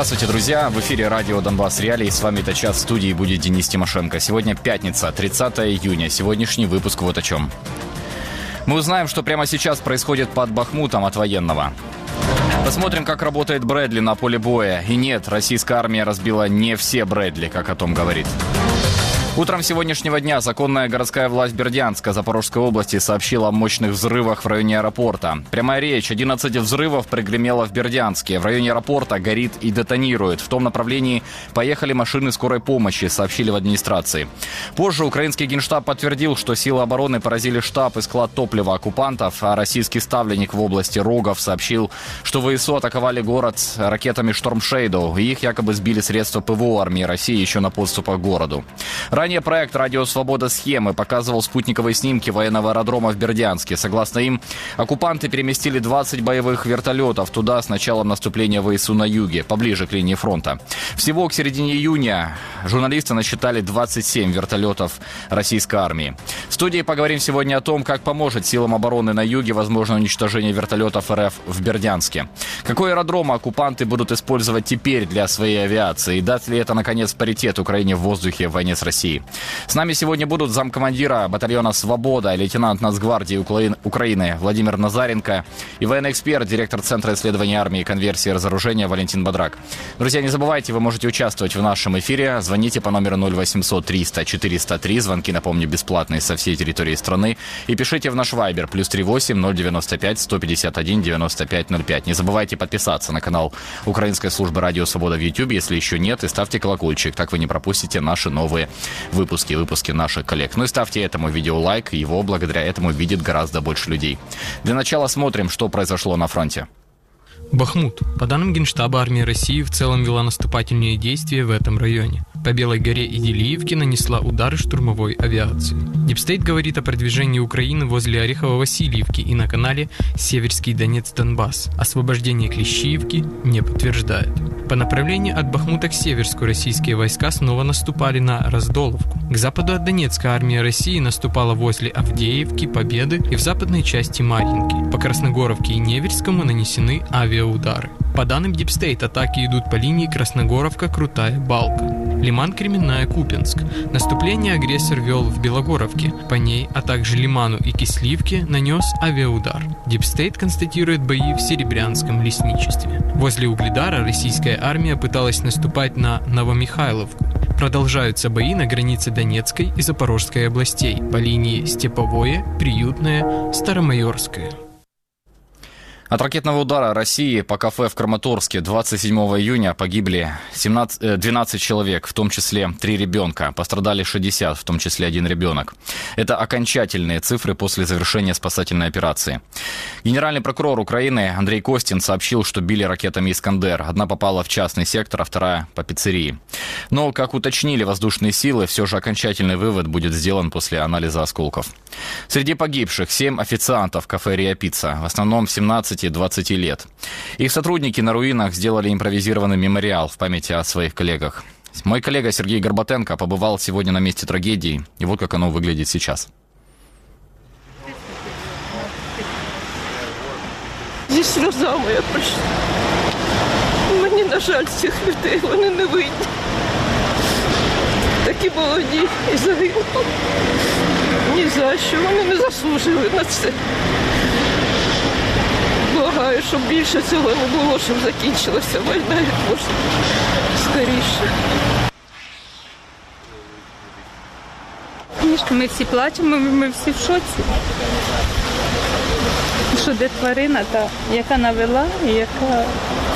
Здравствуйте, друзья! В эфире радио «Донбасс Реалии». С вами этот час в студии будет Денис Тимошенко. Сегодня пятница, 30 июня. Сегодняшний выпуск вот о чем. Мы узнаем, что прямо сейчас происходит под Бахмутом от военного. Посмотрим, как работает Брэдли на поле боя. И нет, российская армия разбила не все Брэдли, как о том говорит. Утром сегодняшнего дня законная городская власть Бердянска Запорожской области сообщила о мощных взрывах в районе аэропорта. Прямая речь. 11 взрывов пригремело в Бердянске. В районе аэропорта горит и детонирует. В том направлении поехали машины скорой помощи, сообщили в администрации. Позже украинский генштаб подтвердил, что силы обороны поразили штаб и склад топлива оккупантов, а российский ставленник в области Рогов сообщил, что ВСУ атаковали город ракетами «Штормшейдоу», и их якобы сбили средства ПВО армии России еще на подступах к городу. Ранее проект «Радио Свобода. Схемы» показывал спутниковые снимки военного аэродрома в Бердянске. Согласно им, оккупанты переместили 20 боевых вертолетов туда с началом наступления ВСУ на юге, поближе к линии фронта. Всего к середине июня журналисты насчитали 27 вертолетов российской армии. В студии поговорим сегодня о том, как поможет силам обороны на юге возможно уничтожение вертолетов РФ в Бердянске. Какой аэродром оккупанты будут использовать теперь для своей авиации? И даст ли это, наконец, паритет Украине в воздухе в войне с Россией? С нами сегодня будут замкомандира батальона «Свобода», лейтенант Нацгвардии Украины Владимир Назаренко и военный эксперт, директор Центра исследований армии, конверсии и разоружения Валентин Бодрак. Друзья, не забывайте, вы можете участвовать в нашем эфире. Звоните по номеру 0800 300 403. Звонки, напомню, бесплатные со всей территории страны. И пишите в наш вайбер плюс 38 095 151 95 05. Не забывайте подписаться на канал Украинской службы Радио Свобода в YouTube, если еще нет, и ставьте колокольчик, так вы не пропустите наши новые выпуски, выпуски наших коллег. Ну и ставьте этому видео лайк, его благодаря этому видит гораздо больше людей. Для начала смотрим, что произошло на фронте. Бахмут. По данным Генштаба, армия России в целом вела наступательные действия в этом районе. По Белой горе и Дилеевке нанесла удары штурмовой авиации. DeepState говорит о продвижении Украины возле Орехово-Васильевки и на канале Северский Донец-Донбасс. Освобождение Клещиевки не подтверждает. По направлению от Бахмута к Северску российские войска снова наступали на Раздоловку. К западу от Донецка армия России наступала возле Авдеевки, Победы и в западной части Марьинки. По Красногоровке и Невельскому нанесены авиаудары. По данным DeepState, атаки идут по линии Красногоровка, Крутая Балка. Лиман, Кременная, Купянск. Наступление агрессор вел в Белогоровке. По ней, а также Лиману и Кисловке нанес авиаудар. DeepState констатирует бои в Серебрянском лесничестве. Возле Угледара российская армия пыталась наступать на Новомихайловку. Продолжаются бои на границе Донецкой и Запорожской областей по линии Степовое, Приютное, Старомайорское. От ракетного удара России по кафе в Краматорске 27 июня погибли 17, 12 э, человек, в том числе 3 ребенка. Пострадали 60, в том числе один ребенок. Это окончательные цифры после завершения спасательной операции. Генеральный прокурор Украины Андрей Костин сообщил, что били ракетами «Искандер». Одна попала в частный сектор, а вторая по пиццерии. Но, как уточнили воздушные силы, все же окончательный вывод будет сделан после анализа осколков. Среди погибших 7 официантов кафе «Риа Пицца», в основном 17 15-20 лет. Их сотрудники на руинах сделали импровизированный мемориал в памяти о своих коллегах. Мой коллега Сергей Горбатенко побывал сегодня на месте трагедии, и вот как оно выглядит сейчас. Зі сльозами я прийшла. Мені, на жаль, цих людей вони не винні. Такі молоді і загинули. Ні за що, вони не заслужили на це Благаю, щоб більше цього не було, щоб закінчилася війна як можна скоріше. Ми всі плачемо, ми всі в шоці. Що де тварина, та яка навела і яка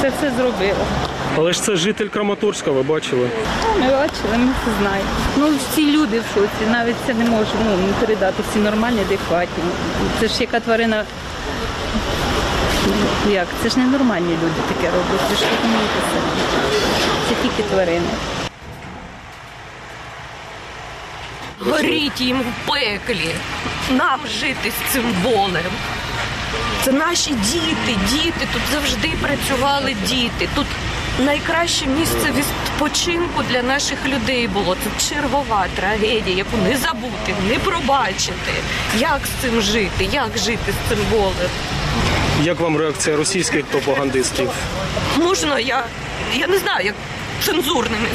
це все зробила. Але ж це житель Краматорська, ви бачили? Ми бачили, ми це знаємо. Ну всі люди в шоці, навіть це не може ну, передати, всі нормальні, адекватні. Це ж яка тварина як? Це ж не нормальні люди таке роблять. Ви ж розумієте Це тільки тварини. Горіть їм в пеклі, нам жити з цим болем. Це наші діти, діти. Тут завжди працювали діти. Тут найкраще місце відпочинку для наших людей було. Це чергова трагедія, яку не забути, не пробачити. Як з цим жити? Як жити з цим болем? Як вам реакція російських пропагандистів? Можна я я не знаю, як цензурними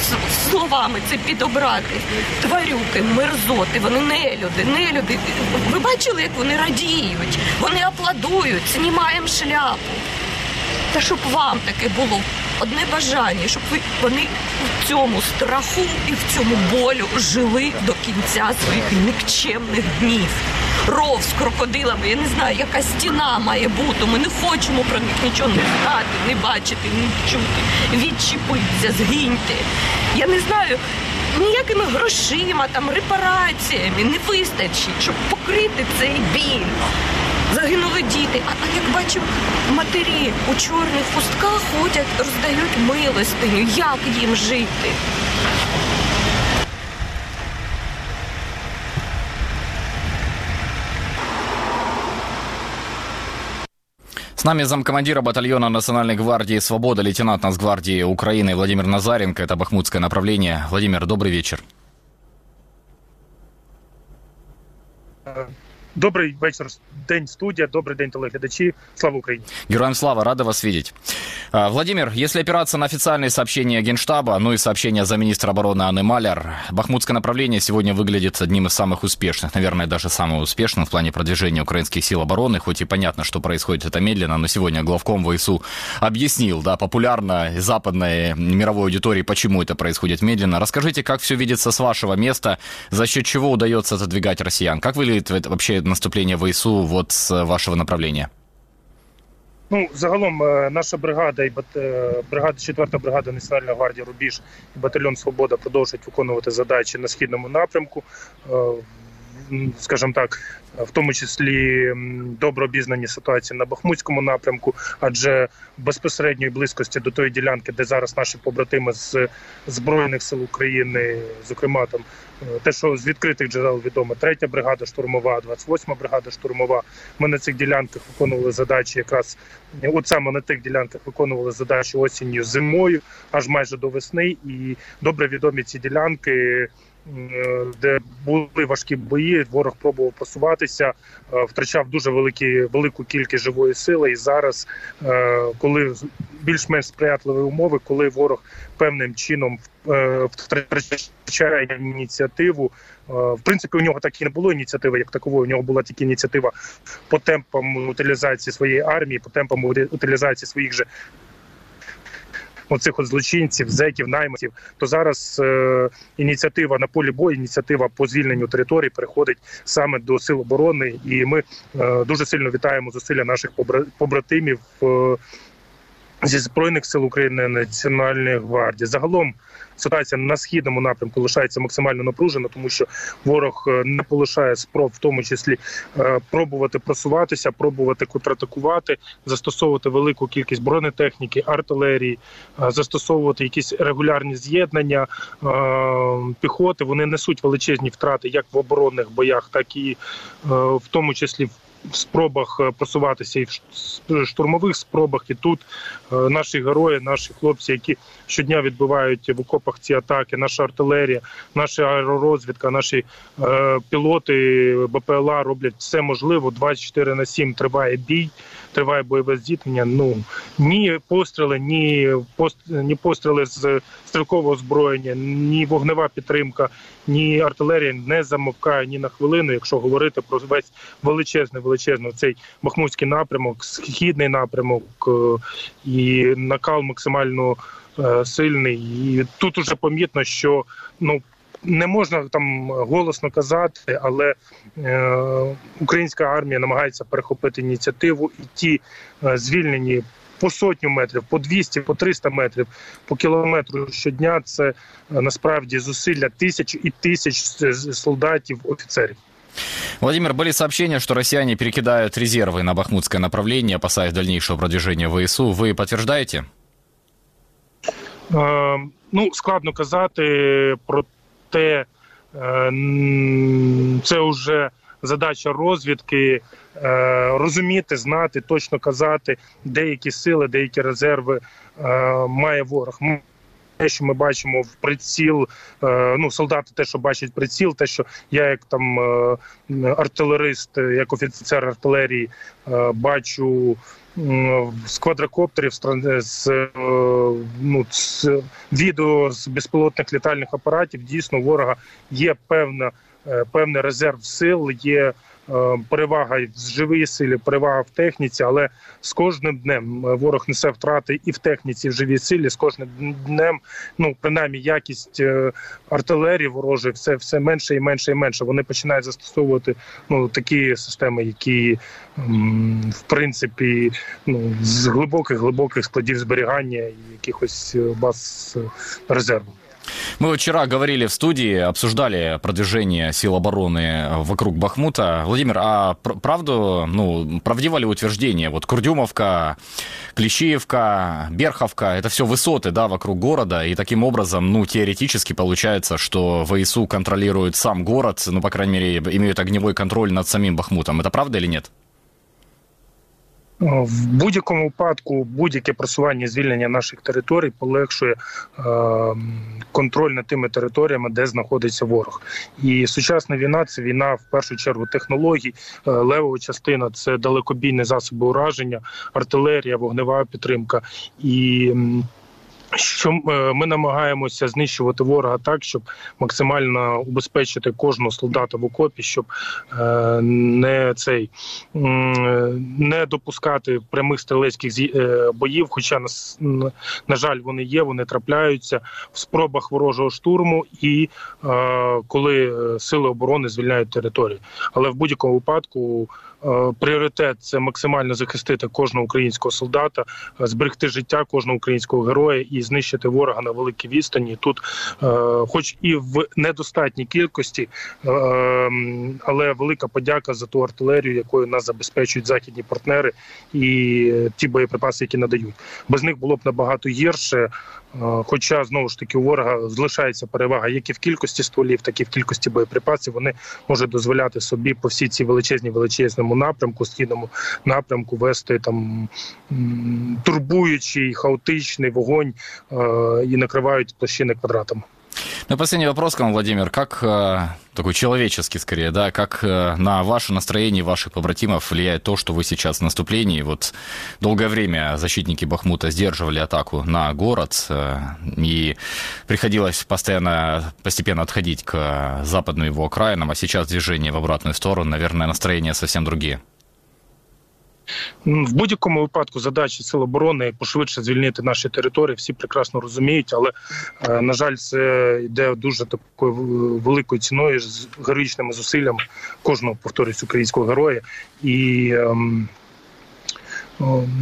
словами це підобрати. Тварюки, мерзоти, вони не люди, не люди. Ви бачили, як вони радіють, вони аплодують, знімаємо шляпу. Та щоб вам таке було одне бажання, щоб ви вони в цьому страху і в цьому болю жили до кінця своїх нікчемних днів. Ров з крокодилами, я не знаю, яка стіна має бути. Ми не хочемо про них нічого не знати, не бачити, не чути. Відчепиться, згиньте. Я не знаю, ніякими грошима, там репараціями не вистачить, щоб покрити цей біль. Загинули діти. А, а як бачу, матері у чорних хустках ходять, роздають милостиню. Як їм жити? С нами замкомандира батальона Национальной гвардии «Свобода», лейтенант Нацгвардии Украины Владимир Назаренко. Это бахмутское направление. Владимир, добрый вечер. Добрий вечір, день студія, добрий день телеглядачі. Слава Україні! Героям слава, рады вас видеть. А, Владимир, если опираться на официальные сообщения Генштаба, ну и сообщения замминистра обороны Анны Маляр, бахмутское направление сегодня выглядит одним из самых успешных, наверное, даже самым успешным в плане продвижения украинских сил обороны, хоть и понятно, что происходит это медленно, но сегодня главком ВСУ объяснил, да, популярно западной мировой аудитории, почему это происходит медленно. Расскажите, как все видится с вашего места, за счет чего удается отодвигать россиян? Как выглядит это вообще наступление ВСУ вот с вашего направления? Ну загалом е, наша бригада і е, бригада, 4 бригада Національної гвардії Рубіж і батальйон Свобода продовжують виконувати задачі на східному напрямку. Е, Скажімо так, в тому числі добре обізнані ситуації на Бахмутському напрямку, адже безпосередньої близькості до тої ділянки, де зараз наші побратими з збройних сил України, зокрема там е, те, що з відкритих джерел відомо, третя бригада штурмова, 28 бригада штурмова. Ми на цих ділянках виконували задачі якраз от саме на тих ділянках виконували задачі осінню зимою, аж майже до весни. І добре відомі ці ділянки, де були важкі бої. Ворог пробував просуватися, е, втрачав дуже великі велику кількість живої сили. І зараз, е, коли більш-менш сприятливі умови, коли ворог певним чином е, втрачає ініціативу. В принципі, у нього так і не було ініціативи, як такової. У нього була тільки ініціатива по темпам утилізації своєї армії, по темпам утилізації своїх же оцих от злочинців, зеків, найманців, То зараз е, ініціатива на полі бою, ініціатива по звільненню територій переходить саме до сил оборони, і ми е, дуже сильно вітаємо зусилля наших побратимів. Е, Зі збройних сил України Національної гвардії загалом ситуація на східному напрямку лишається максимально напружена, тому що ворог е, не полишає спроб, в тому числі е, пробувати просуватися, пробувати контратакувати, застосовувати велику кількість бронетехніки, артилерії, е, застосовувати якісь регулярні з'єднання піхоти. Вони несуть величезні втрати як в оборонних боях, так і в тому числі в. В спробах е, просуватися і в штурмових спробах, і тут е, наші герої, наші хлопці, які щодня відбивають в окопах ці атаки, наша артилерія, наша аеророзвідка, наші е, пілоти БПЛА роблять все можливо. 24 на 7 триває бій, триває бойове зіткнення. Ну ні постріли, ні пост, ні постріли з стрілкового озброєння, ні вогнева підтримка, ні артилерія не замовкає ні на хвилину, якщо говорити про весь величезний величезний цей бахмутський напрямок, східний напрямок е, і накал максимально е, сильний. І тут уже помітно, що ну. Не можна там голосно казати, але е, українська армія намагається перехопити ініціативу, і ті е, звільнені по сотню метрів, по 200, по 300 метрів, по кілометру щодня. Це е, насправді зусилля тисяч і тисяч солдатів, офіцерів. Владимир, были сообщения, что россияне перекидают резервы на бахмутское направление, опасаясь дальнейшего продвижения ВСУ. Вы подтверждаете? Е, ну, складно казати про те, е, м, це вже задача розвідки. е, Розуміти, знати, точно казати, деякі сили, деякі резерви е, має ворог. Те, що ми бачимо в приціл, е, ну солдати, те, що бачать приціл, те, що я як там е, артилерист, як офіцер артилерії, е, бачу. З квадрокоптерів з ну з відео з безпілотних літальних апаратів дійсно ворога є певна певний резерв сил, є Е, перевага в живій силі, перевага в техніці, але з кожним днем е, ворог несе втрати і в техніці, і в живій силі. З кожним днем, ну принаймні, якість е, артилерії ворожої все все менше і менше і менше. Вони починають застосовувати ну такі системи, які в принципі ну з глибоких глибоких складів зберігання і якихось баз резерву. Мы вчера говорили в студии, обсуждали продвижение сил обороны вокруг Бахмута. Владимир, а правду, ну, правдиво ли утверждение? Вот Курдюмовка, Клещеевка, Берховка, это все высоты, да, вокруг города, и таким образом, ну, теоретически получается, что ВСУ контролирует сам город, ну, по крайней мере, имеют огневой контроль над самим Бахмутом. Это правда или нет? В будь-якому випадку будь-яке просування звільнення наших територій полегшує е, контроль над тими територіями, де знаходиться ворог. І сучасна війна це війна в першу чергу технологій. Е, левова частина це далекобійні засоби ураження, артилерія, вогнева підтримка і що е, ми намагаємося знищувати ворога так, щоб максимально убезпечити кожного солдата в окопі, щоб е, не цей не допускати прямих стрілецьких е, боїв. Хоча на жаль, вони є, вони трапляються в спробах ворожого штурму і коли сили оборони звільняють територію. Але в будь-якому випадку. Е, пріоритет це максимально захистити кожного українського солдата, е, зберегти життя кожного українського героя і знищити ворога на великій відстані. Тут, е, хоч і в недостатній кількості, але велика подяка за ту артилерію, якою нас забезпечують західні партнери, і ті боєприпаси, які надають. Без них було б набагато гірше. Хоча знову ж таки у ворога залишається перевага як і в кількості стволів, так і в кількості боєприпасів. Вони можуть дозволяти собі по всій цій величезній величезному напрямку, східному напрямку вести там турбуючий хаотичний вогонь і накривають площини квадратами. Ну, последний вопрос к вам, Владимир. Как э, такой человеческий, скорее, да, как э, на ваше настроение ваших побратимов влияет то, что вы сейчас в наступлении? Вот долгое время защитники Бахмута сдерживали атаку на город, э, и приходилось постоянно, постепенно отходить к западным его окраинам, а сейчас движение в обратную сторону, наверное, настроения совсем другие. В будь-якому випадку задачі сил оборони пошвидше звільнити наші території. Всі прекрасно розуміють, але е, на жаль, це йде дуже такою великою ціною з героїчними зусиллями кожного повторюсь українського героя і ем,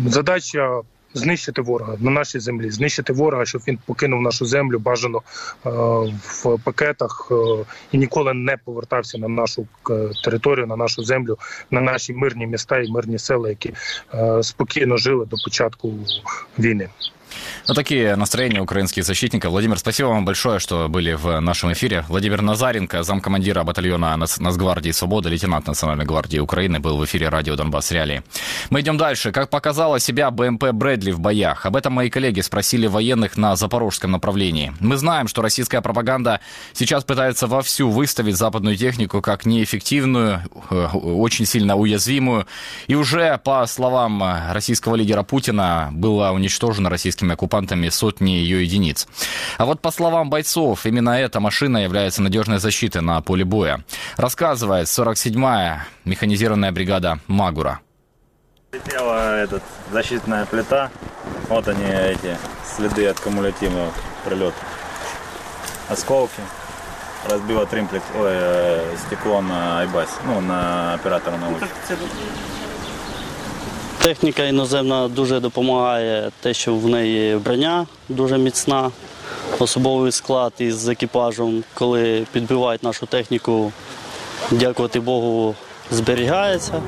задача знищити ворога на нашій землі, знищити ворога, щоб він покинув нашу землю бажано е, в пакетах е, і ніколи не повертався на нашу е, територію, на нашу землю, на наші мирні міста і мирні села, які спокійно жили до початку війни. Ну, такие настроения украинских защитников. Владимир, спасибо вам большое, что были в нашем эфире. Владимир Назаренко, замкомандира батальона Нацгвардии Свободы, лейтенант Национальной гвардии Украины, был в эфире радио Донбасс Реалии. Мы идем дальше. Как показала себя БМП Брэдли в боях? Об этом мои коллеги спросили военных на запорожском направлении. Мы знаем, что российская пропаганда сейчас пытается вовсю выставить западную технику как неэффективную, э, очень сильно уязвимую. И уже, по словам российского лидера Путина, была уничтожена российскими оккупантами сотни ее единиц. А вот по словам бойцов, именно эта машина является надежной защитой на поле боя. Рассказывает 47-я механизированная бригада «Магура». Летела этот, защитная плита. Вот они, эти следы от кумулятивного прилета. Осколки. Разбила тримплет, ой, э, стекло на Айбасе, ну, на оператора на улице. Техніка іноземна дуже допомагає, те, що в неї броня дуже міцна, особовий склад із екіпажем, коли підбивають нашу техніку, дякувати Богу, зберігається.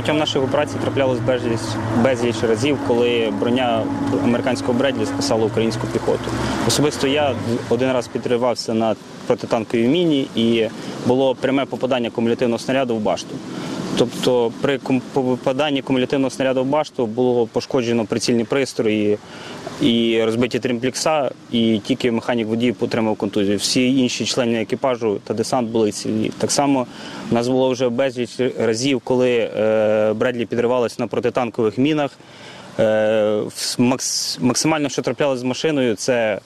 Протягом нашої операції траплялось безліч, безліч разів, коли броня американського Бредлі спасала українську піхоту. Особисто я один раз підривався на протитанковій міні і було пряме попадання кумулятивного снаряду в башту. Тобто при попаданні кумулятивного снаряду в башту було пошкоджено прицільні пристрої і розбиті тримплікса, і тільки механік водій отримав контузію. Всі інші члени екіпажу та десант були цілі. Так само у нас було вже безліч разів, коли е, Бредлі підривалися на протитанкових мінах. Е, макс- максимально, що траплялося з машиною, це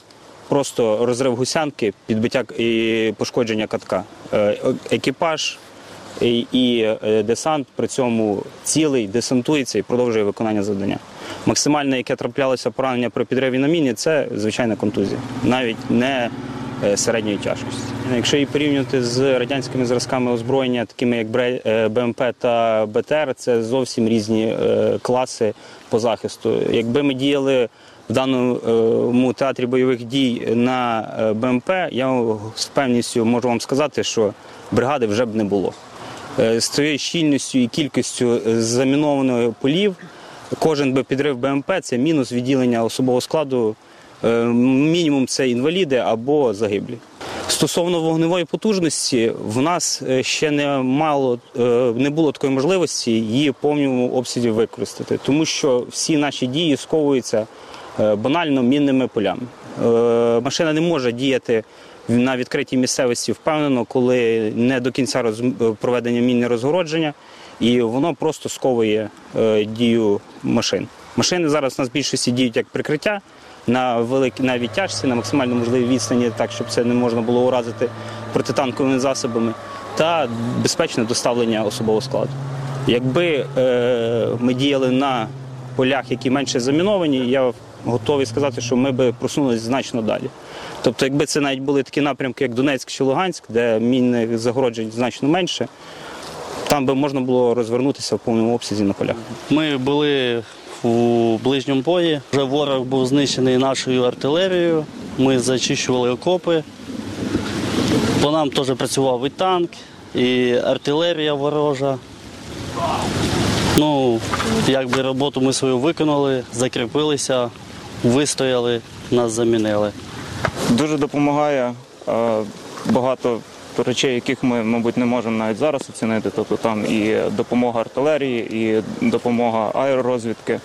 просто розрив гусянки, підбиття і пошкодження катка. Е, екіпаж і, десант при цьому цілий десантується і продовжує виконання завдання. Максимальне, яке траплялося поранення при підриві на міні, це звичайна контузія, навіть не е, середньої тяжкості. Якщо її порівнювати з радянськими зразками озброєння, такими як Бре- е, БМП та БТР, це зовсім різні е, класи по захисту. Якби ми діяли в даному театрі бойових дій на БМП, я з певністю можу вам сказати, що бригади вже б не було. З тією щільністю і кількістю замінованих полів, кожен би підрив БМП це мінус відділення особового складу. Е, Мінімум це інваліди або загиблі. Стосовно вогневої потужності, в нас е, ще не мало е, не було такої можливості її в повному обсязі використати, тому що всі наші дії сковуються банально мінними полями. Машина не може діяти на відкритій місцевості впевнено, коли не до кінця проведення мінне розгородження, і воно просто сковує е, дію машин. Машини зараз у нас більшості діють як прикриття на великій на відтяжці, на максимально можливій відстані, так щоб це не можна було уразити протитанковими засобами, та безпечне доставлення особового складу. Якби е, ми діяли на полях, які менше заміновані, я готовий сказати, що ми би просунулися значно далі. Тобто, якби це навіть були такі напрямки, як Донецьк чи Луганськ, де мінних загороджень значно менше, там би можна було розвернутися в повному обсязі на полях. Ми були у ближньому бої. Вже ворог був знищений нашою артилерією. Ми зачищували окопи. По нам теж працював і танк, і артилерія ворожа. Ну, якби роботу ми свою виконали, закріпилися, вистояли, нас замінили. Дуже допомагає е, багато речей, яких ми, мабуть, не можемо навіть зараз оцінити. Тобто там і допомога артилерії, і допомога аеророзвідки.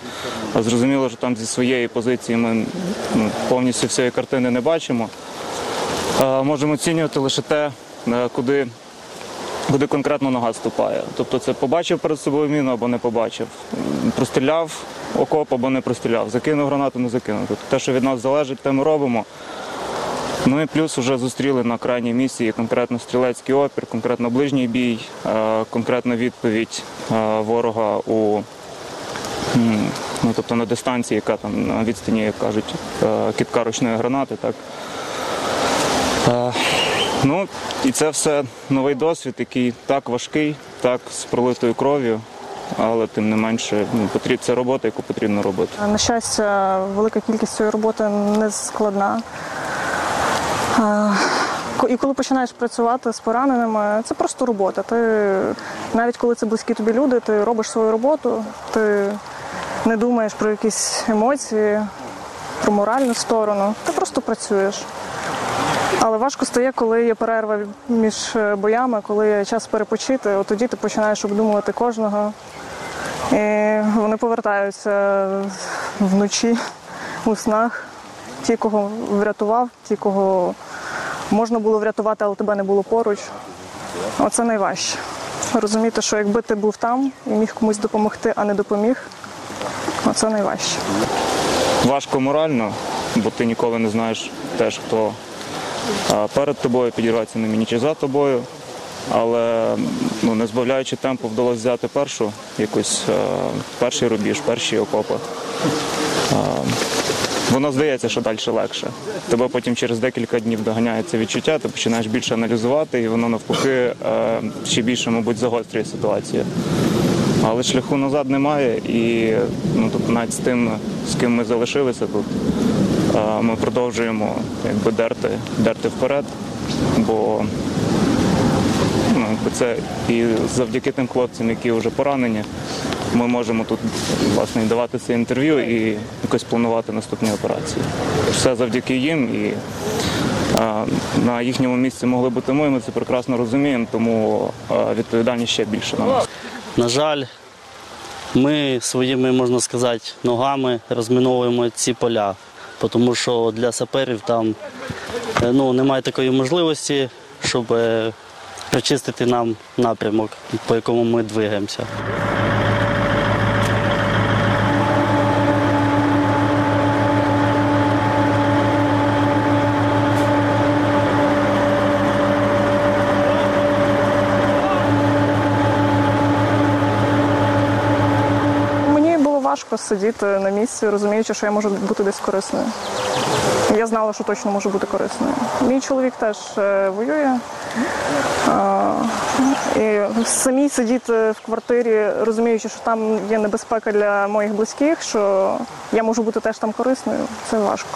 Зрозуміло, що там зі своєї позиції ми ну, повністю всієї картини не бачимо. Можемо оцінювати лише те, е, куди, куди конкретно нога ступає. Тобто це побачив перед собою міну або не побачив. Простріляв окоп або не простріляв, закинув гранату, не закинув. Тобто те, що від нас залежить, те ми робимо. Ну і плюс вже зустріли на крайній місії конкретно стрілецький опір, конкретно ближній бій, е, конкретна відповідь е, ворога у ну, тобто на дистанції, яка там на відстані, як кажуть, е, кітка ручної гранати. Так. Ну і це все новий досвід, який так важкий, так з пролитою кров'ю, але тим не менше ну, це робота, яку потрібно робити. На щастя, велика кількість цієї роботи не складна. Ко- І коли починаєш працювати з пораненими, це просто робота. Ти навіть коли це близькі тобі люди, ти робиш свою роботу, ти не думаєш про якісь емоції, про моральну сторону. Ти просто працюєш. Але важко стає, коли є перерва між е, боями, коли є час перепочити, от тоді ти починаєш обдумувати кожного. І вони повертаються вночі у снах. Ті, кого врятував, ті, кого можна було врятувати, але тебе не було поруч. Оце найважче. Розуміти, що якби ти був там і міг комусь допомогти, а не допоміг, оце найважче. Важко морально, бо ти ніколи не знаєш теж, хто перед тобою підірветься на міні чи за тобою. Але ну, не збавляючи темпу, вдалося взяти першу якусь перший рубіж, перші окопи. Воно здається, що далі легше. Тебе потім через декілька днів доганяє це відчуття, ти починаєш більше аналізувати, і воно навпаки е, ще більше, мабуть, загострює ситуацію. Але шляху назад немає, і ну, тобто навіть з тим, з ким ми залишилися тут, е, ми продовжуємо якби, дерти, дерти вперед, бо якби це і завдяки тим хлопцям, які вже поранені, ми можемо тут власне давати це інтерв'ю і якось планувати наступні операції. Все завдяки їм і а, на їхньому місці могли бути ми, ми це прекрасно розуміємо, тому а, відповідальність ще більше на нас. На жаль, ми своїми, можна сказати, ногами розміновуємо ці поля, тому що для саперів там е, ну, немає такої можливості, щоб е, прочистити нам напрямок, по якому ми двигаємося. Мені було важко сидіти на місці, розуміючи, що я можу бути десь корисною. Я знала, що точно можу бути корисною. Мій чоловік теж е, воює. І самі сидіти в квартирі, розуміючи, що там є небезпека для моїх близьких, що я можу бути теж там корисною, це важко.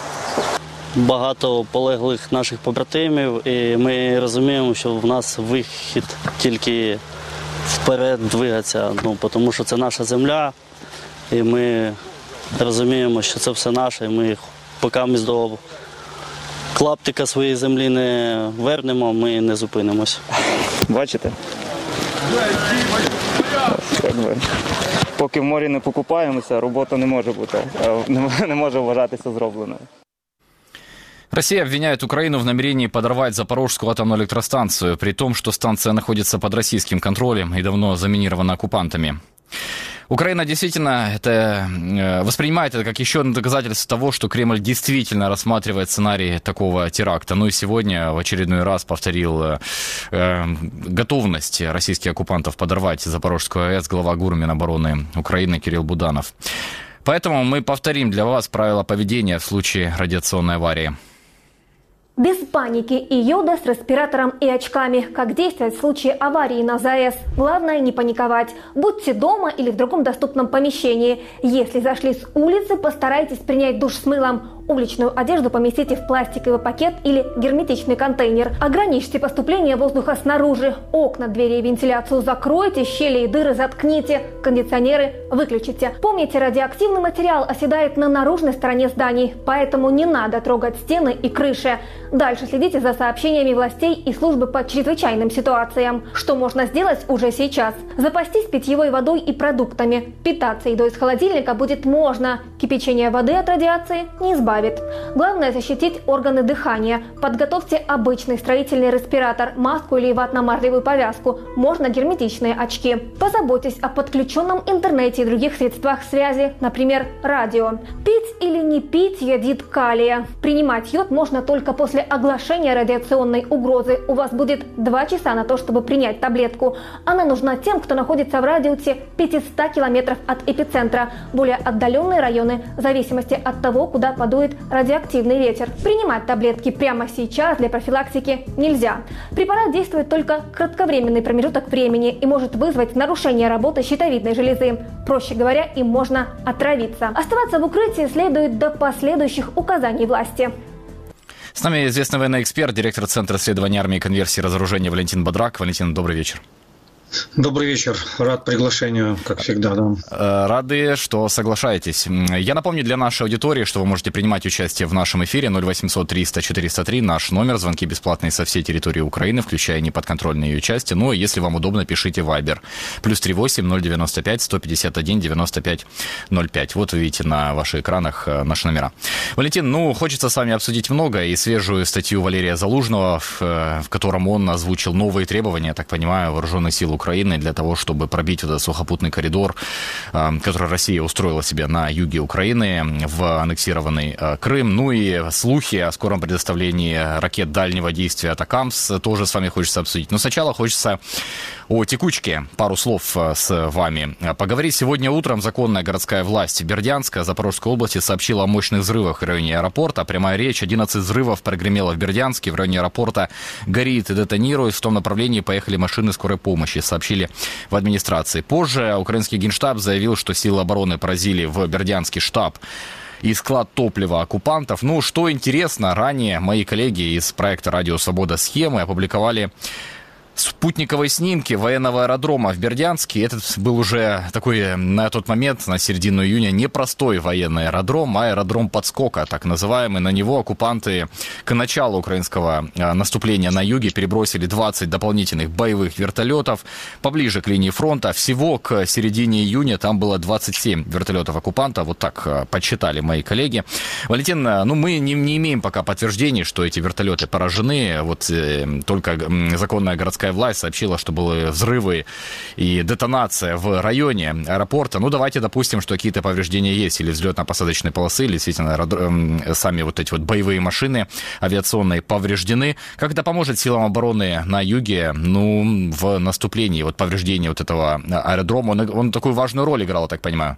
Багато полеглих наших побратимів, і ми розуміємо, що в нас вихід тільки вперед двигатися, ну, тому що це наша земля, і ми розуміємо, що це все наше, і ми поки ми до клаптика своєї землі не вернемо, ми не зупинимось. Бачите? Поки в морі не покупаємося, робота не може бути, е, не- не може вважатися зробленою. Россия обвиняет Украину в намерении подорвать Запорожскую атомную электростанцию, при том, что станция находится под российским контролем и давно заминирована оккупантами. Украина действительно это, э, воспринимает это как еще одно доказательство того, что Кремль действительно рассматривает сценарий такого теракта. Ну и сегодня в очередной раз повторил э, э, готовность российских оккупантов подорвать Запорожскую АЭС глава ГУР Минобороны Украины Кирилл Буданов. Поэтому мы повторим для вас правила поведения в случае радиационной аварии. Без паники и йода с респиратором и очками. Как действовать в случае аварии на ЗАЭС? Главное не паниковать. Будьте дома или в другом доступном помещении. Если зашли с улицы, постарайтесь принять душ с мылом. Уличную одежду поместите в пластиковый пакет или герметичный контейнер. Ограничьте поступление воздуха снаружи. Окна, двери и вентиляцию закройте, щели и дыры заткните. Кондиционеры выключите. Помните, радиоактивный материал оседает на наружной стороне зданий, поэтому не надо трогать стены и крыши. Дальше следите за сообщениями властей и службы по чрезвычайным ситуациям. Что можно сделать уже сейчас? Запастись питьевой водой и продуктами. Питаться едой из холодильника будет можно. Кипячение воды от радиации не избавит. Главное защитить органы дыхания. Подготовьте обычный строительный респиратор, маску или ватно-марлевую повязку. Можно герметичные очки. Позаботьтесь о подключенном интернете и других средствах связи, например, радио. Пить или не пить ядит калия. Принимать йод можно только после оглашения радиационной угрозы. У вас будет 2 часа на то, чтобы принять таблетку. Она нужна тем, кто находится в радиусе 500 километров от эпицентра. Более отдаленные районы, в зависимости от того, куда подует радиоактивный ветер. Принимать таблетки прямо сейчас для профилактики нельзя. Препарат действует только кратковременный промежуток времени и может вызвать нарушение работы щитовидной железы. Проще говоря, им можно отравиться. Оставаться в укрытии следует до последующих указаний власти. С нами известный военный эксперт, директор Центра исследования армии конверсии разоружения Валентин Бодрак. Валентин, добрый вечер. Добрый вечер. Рад приглашению, как всегда. Да. Э, Рады, что соглашаетесь. Я напомню для нашей аудитории, что вы можете принимать участие в нашем эфире 0800 300 403, наш номер, звонки бесплатные со всей территории Украины, включая неподконтрольные ее части. Ну если вам удобно, пишите Viber. Плюс 38 095 151 95 05. Вот вы видите на ваших экранах э, наши номера. Валентин, ну, хочется с вами обсудить много и свежую статью Валерия Залужного, в, э, в котором он озвучил новые требования, так понимаю, вооруженных сил Украины для того, чтобы пробить этот сухопутный коридор, э, который Россия устроила себе на юге Украины, в аннексированный э, Крым. Ну и слухи о скором предоставлении ракет дальнего действия «Атакамс» тоже с вами хочется обсудить. Но сначала хочется о текучке пару слов э, с вами. Поговорить сегодня утром законная городская власть Бердянска Запорожской области сообщила о мощных взрывах в районе аэропорта. Прямая речь, 11 взрывов прогремело в Бердянске, в районе аэропорта горит и детонирует. В том направлении поехали машины скорой помощи, сообщили в администрации. Позже украинский генштаб заявил, что силы обороны поразили в Бердянский штаб и склад топлива оккупантов. Ну, что интересно, ранее мои коллеги из проекта «Радио Свобода. Схемы» опубликовали спутниковые снимки военного аэродрома в Бердянске. Этот был уже такой на тот момент, на середину июня, непростой военный аэродром, а аэродром подскока, так называемый. На него оккупанты к началу украинского а, наступления на юге перебросили 20 дополнительных боевых вертолетов поближе к линии фронта. Всего к середине июня там было 27 вертолетов оккупанта. Вот так а, подсчитали мои коллеги. Валентин, ну мы не, не имеем пока подтверждений, что эти вертолеты поражены. Вот э, только законная городская городская власть сообщила, что были взрывы и детонация в районе аэропорта. Ну, давайте допустим, что какие-то повреждения есть, или взлетно-посадочной полосы, или действительно эм, сами вот эти вот боевые машины авиационные повреждены. Как это поможет силам обороны на юге, ну, в наступлении, вот повреждения вот этого аэродрома? Он, он такую важную роль играл, я так понимаю.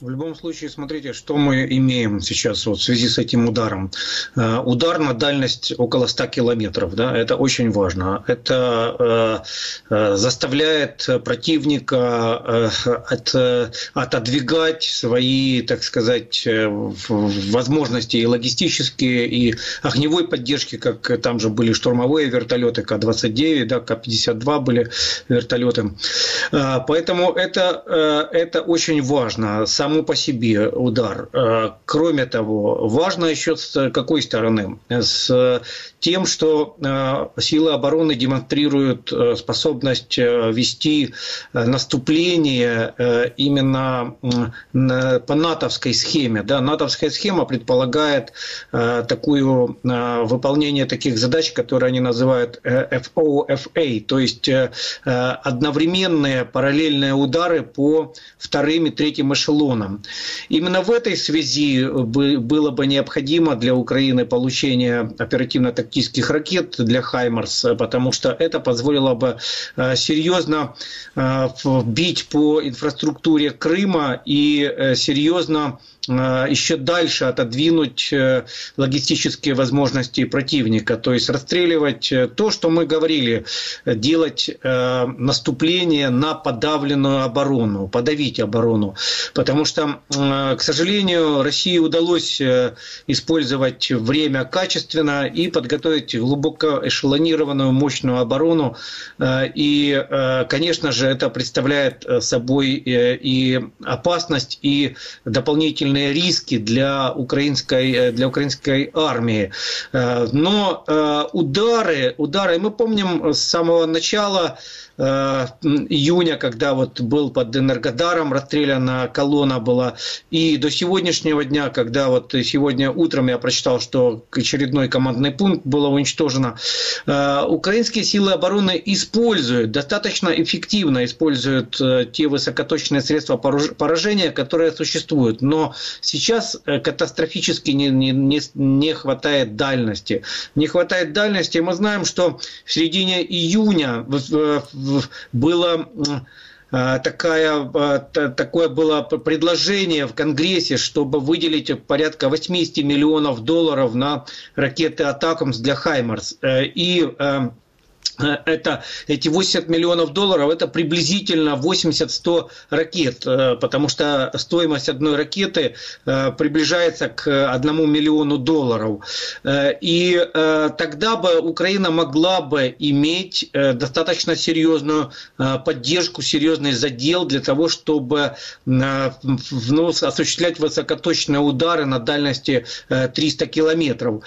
В любом случае, смотрите, что мы имеем сейчас вот в связи с этим ударом. Э, удар на дальность около 100 километров, да, это очень важно. Это э, э, заставляет противника от, отодвигать свои, так сказать, возможности и логистические, и огневой поддержки, как там же были штурмовые вертолеты К-29, да, К-52 были вертолеты. Поэтому это, это очень важно само по себе удар. Э, кроме того, важно еще с какой стороны? С тем, что э, силы обороны демонстрируют э, способность вести наступление именно по натовской схеме. Да, натовская схема предполагает такую выполнение таких задач, которые они называют FOFA, то есть одновременные параллельные удары по вторым и третьим эшелонам. Именно в этой связи было бы необходимо для Украины получение оперативно-тактических ракет для «Хаймарс», потому что это позволило бы э, серьезно э, бить по инфраструктуре Крыма и э, серьезно Э, еще дальше отодвинуть э, логистические возможности противника, то есть расстреливать э, то, что мы говорили, делать наступление на подавленную оборону, подавить оборону. Потому что, к сожалению, России удалось использовать время качественно и подготовить глубоко эшелонированную мощную оборону. И, конечно же, это представляет собой и опасность, и дополнительные дополнительные риски для украинской, э, для украинской армии. Э, но э, удары, удары, мы помним с самого начала июня, когда вот был под Энергодаром расстреляна колонна была, и до сегодняшнего дня, когда вот сегодня утром я прочитал, что очередной командный пункт было уничтожено, э, украинские силы обороны используют, достаточно эффективно используют э, те высокоточные средства поражения, которые существуют, но сейчас катастрофически не, не, не хватает дальности. Не хватает дальности, мы знаем, что в середине июня было а, такая, а, такое было предложение в Конгрессе, чтобы выделить порядка 80 миллионов долларов на ракеты «Атакамс» для «Хаймарс». Э, и э, Э, это, эти 80 миллионов долларов, это приблизительно 80-100 ракет, э, потому что стоимость одной ракеты э, приближается к 1 миллиону долларов. И тогда бы Украина могла бы иметь достаточно серьезную поддержку, серьезный задел для того, чтобы ну, осуществлять высокоточные удары на дальности 300 километров.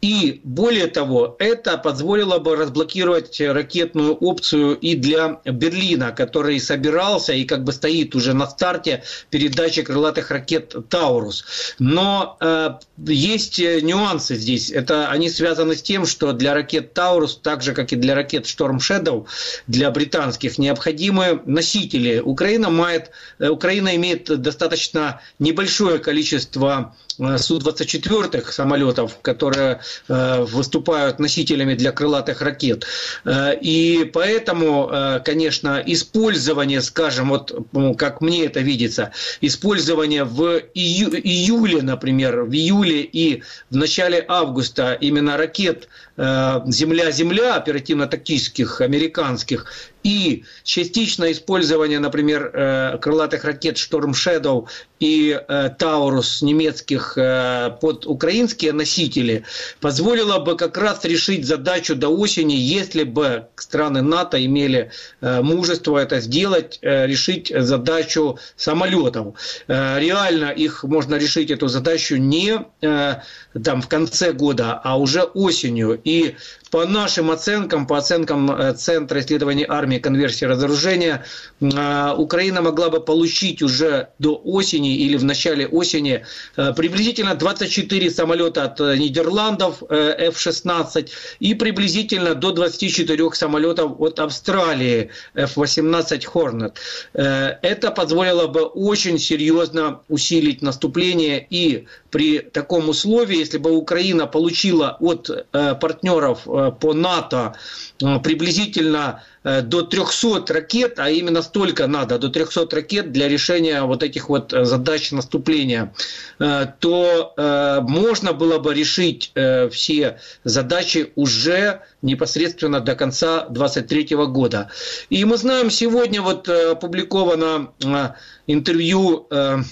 И более того, это позволило бы разблокировать блокировать ракетную опцию и для Берлина, который собирался и как бы стоит уже на старте передачи крылатых ракет «Таурус». Но э, есть нюансы здесь. Это они связаны с тем, что для ракет «Таурус», так же как и для ракет «Шторм Shadow», для британских, необходимы носители. Украина, мает, э, Украина имеет достаточно небольшое количество Э, Су-24 самолетов, которые э, выступают носителями для крылатых ракет. Э, и поэтому, конечно, использование, скажем, вот как мне это видится, использование в ию- июле, например, в июле и в начале августа именно ракет земля-земля оперативно-тактических американских и частичное использование, например, крылатых ракет Storm Shadow и Таурус немецких под украинские носители позволило бы как раз решить задачу до осени, если бы страны НАТО имели мужество это сделать, решить задачу самолетов. Реально их можно решить эту задачу не там в конце года, а уже осенью. И по нашим оценкам, по оценкам э, Центра исследований армии, конверсии разоружения, э, Украина могла бы получить уже до осени или в начале осени э, приблизительно 24 самолета от Нидерландов F-16 и приблизительно до 24 самолетов от Австралии F-18 Hornet. Это позволило бы очень серьезно усилить наступление и при таком условии, если бы Украина получила от партнеров по НАТО э, приблизительно э, до 300 ракет, а именно столько надо, до 300 ракет для решения вот этих вот э, задач наступления, то можно было бы решить все задачи уже непосредственно до конца 2023 года. И мы знаем, сегодня вот опубликовано интервью Э, э,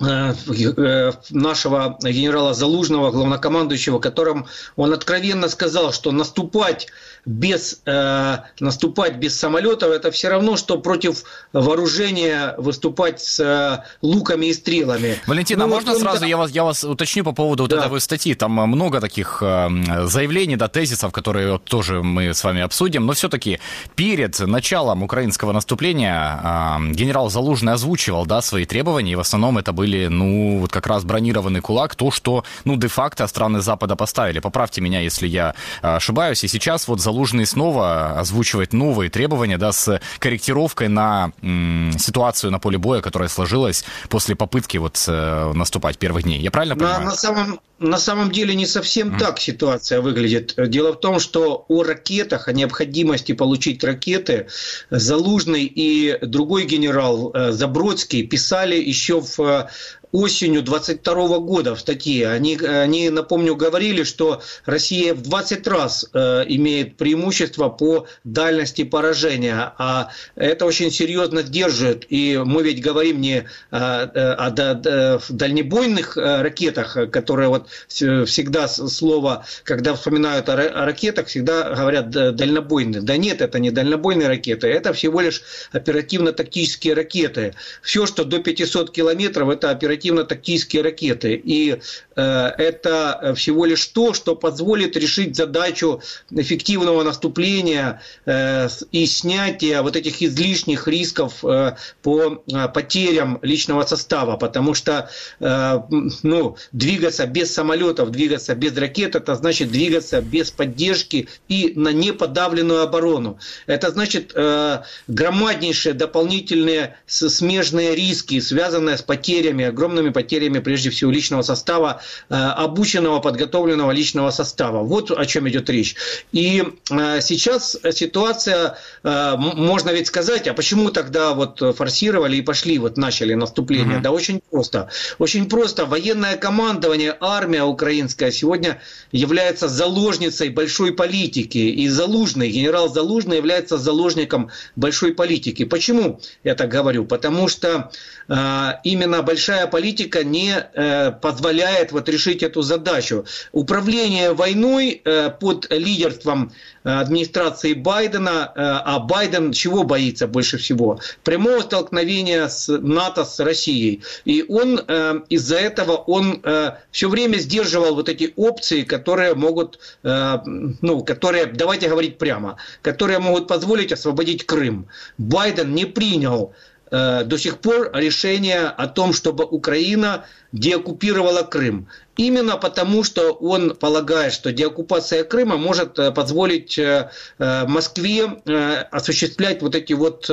нашего генерала Залужного, главнокомандующего, которым он откровенно сказал, что наступать без, э, наступать без самолетов это все равно, что против вооружения выступать с э, луками и стрелами. Валентина, ну, можно вот сразу я вас, я вас уточню по поводу да. вот этой статьи? Там много таких э, заявлений, да, тезисов, которые тоже мы с вами обсудим, но все-таки перед началом украинского наступления э, генерал Залужный озвучивал, да, свои требования, и в основном это были были, ну, вот как раз бронированный кулак, то, что, ну, де-факто страны Запада поставили. Поправьте меня, если я а, ошибаюсь. И сейчас вот Залужный снова озвучивает новые требования, да, с корректировкой на м, ситуацию на поле боя, которая сложилась после попытки вот э, наступать первых дней. Я правильно понимаю? На, на самом на самом деле не совсем mm. так ситуация выглядит. Дело в том, что о ракетах, о необходимости получить ракеты Залужный и другой генерал э, Забродский писали еще в осенью 22 года в статье. Они, они, напомню, говорили, что Россия в 20 раз э, имеет преимущество по дальности поражения, а это очень серьезно сдерживает. И мы ведь говорим не о, о, о дальнебойных э, ракетах, которые вот всегда слово, когда вспоминают о, о ракетах, всегда говорят дальнобойные. Да нет, это не дальнобойные ракеты, это всего лишь оперативно-тактические ракеты. Все, что до 500 километров, это оперативно оперативно-тактические ракеты. И э, это всего лишь то, что позволит решить задачу эффективного наступления э, и снятия вот этих излишних рисков э, по потерям личного состава. Потому что ну, двигаться без самолетов, двигаться без ракет, это значит двигаться без поддержки и на неподавленную оборону. Это значит громаднейшие дополнительные смежные риски, связанные с потерями, огромными огромными потерями, прежде всего, личного состава, э, обученного, подготовленного личного состава. Вот о чем идет речь. И э, сейчас ситуация, э, можно ведь сказать, а почему тогда вот форсировали и пошли, вот начали наступление? Mm-hmm. Да очень просто. Очень просто. Военное командование, армия украинская сегодня является заложницей большой политики. И Залужный, генерал Залужный является заложником большой политики. Почему я так говорю? Потому что именно большая политика политика не э, позволяет вот решить эту задачу. Управление войной э, под лидерством э, администрации Байдена, а Байден чего боится больше всего? Прямого столкновения с НАТО, с Россией. И он из-за этого он все время сдерживал вот эти опции, которые могут, ну, которые, давайте говорить прямо, которые могут позволить освободить Крым. Байден не принял Э, до сих пор решение о том, чтобы Украина деоккупировала Крым. Именно потому, что он полагает, что деоккупация Крыма может э, позволить э, Москве осуществлять вот эти вот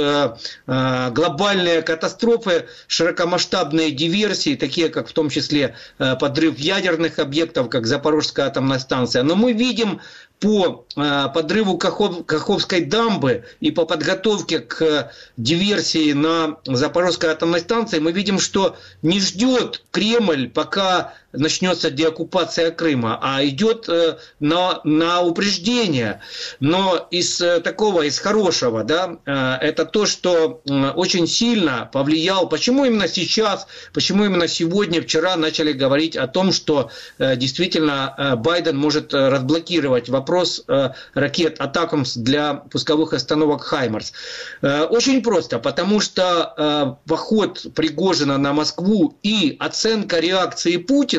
глобальные катастрофы, широкомасштабные диверсии, такие как в том числе подрыв ядерных объектов, как Запорожская атомная станция. Но мы видим по э, подрыву Каховской дамбы и по подготовке к диверсии на Запорожской атомной станции мы видим, что не ждет Кремль, пока начнется деоккупация Крыма, а идет э, на, на упреждение. Но из э, такого, из хорошего, да, э, это то, что очень сильно повлиял, почему именно сейчас, почему именно сегодня, вчера начали говорить о том, что действительно Байден может разблокировать вопрос ракет Атакамс для пусковых остановок Хаймарс. Очень просто, потому что поход Пригожина на Москву и оценка реакции Путина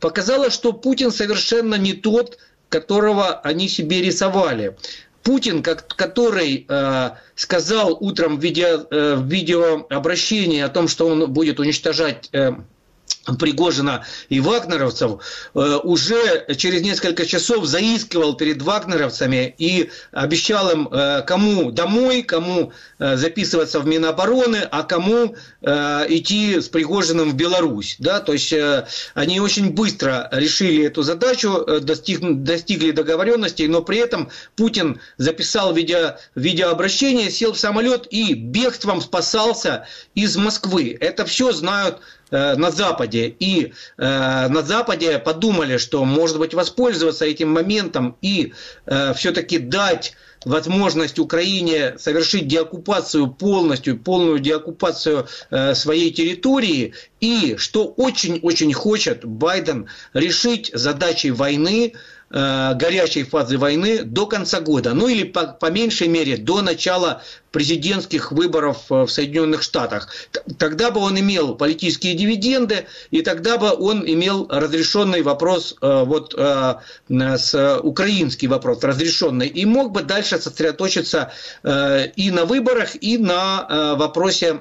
показала, что Путин совершенно не тот, которого они себе рисовали. Путин, как, который э, сказал утром в, видео, э, в видеообращении о том, что он будет уничтожать э, Пригожина и вагнеровцев э, уже через несколько часов заискивал перед вагнеровцами и обещал им, э, кому домой, кому э, записываться в Минобороны, а кому идти с Пригожиным в Беларусь. Да? То есть они очень быстро решили эту задачу, достиг, достигли договоренностей, но при этом Путин записал видео, видеообращение, сел в самолет и бегством спасался из Москвы. Это все знают на Западе. И э, на Западе подумали, что может быть воспользоваться этим моментом и э, все-таки дать возможность Украине совершить деоккупацию полностью, полную деоккупацию э, своей территории. И что очень-очень хочет Байден решить задачи войны, э, горячей фазы войны до конца года. Ну или по, по меньшей мере до начала президентских выборов э, в Соединенных Штатах. Тогда бы он имел политические дивиденды, и тогда бы он имел разрешенный вопрос, э, вот э, с украинский вопрос разрешенный, и мог бы дальше сосредоточиться и на выборах, и на вопросе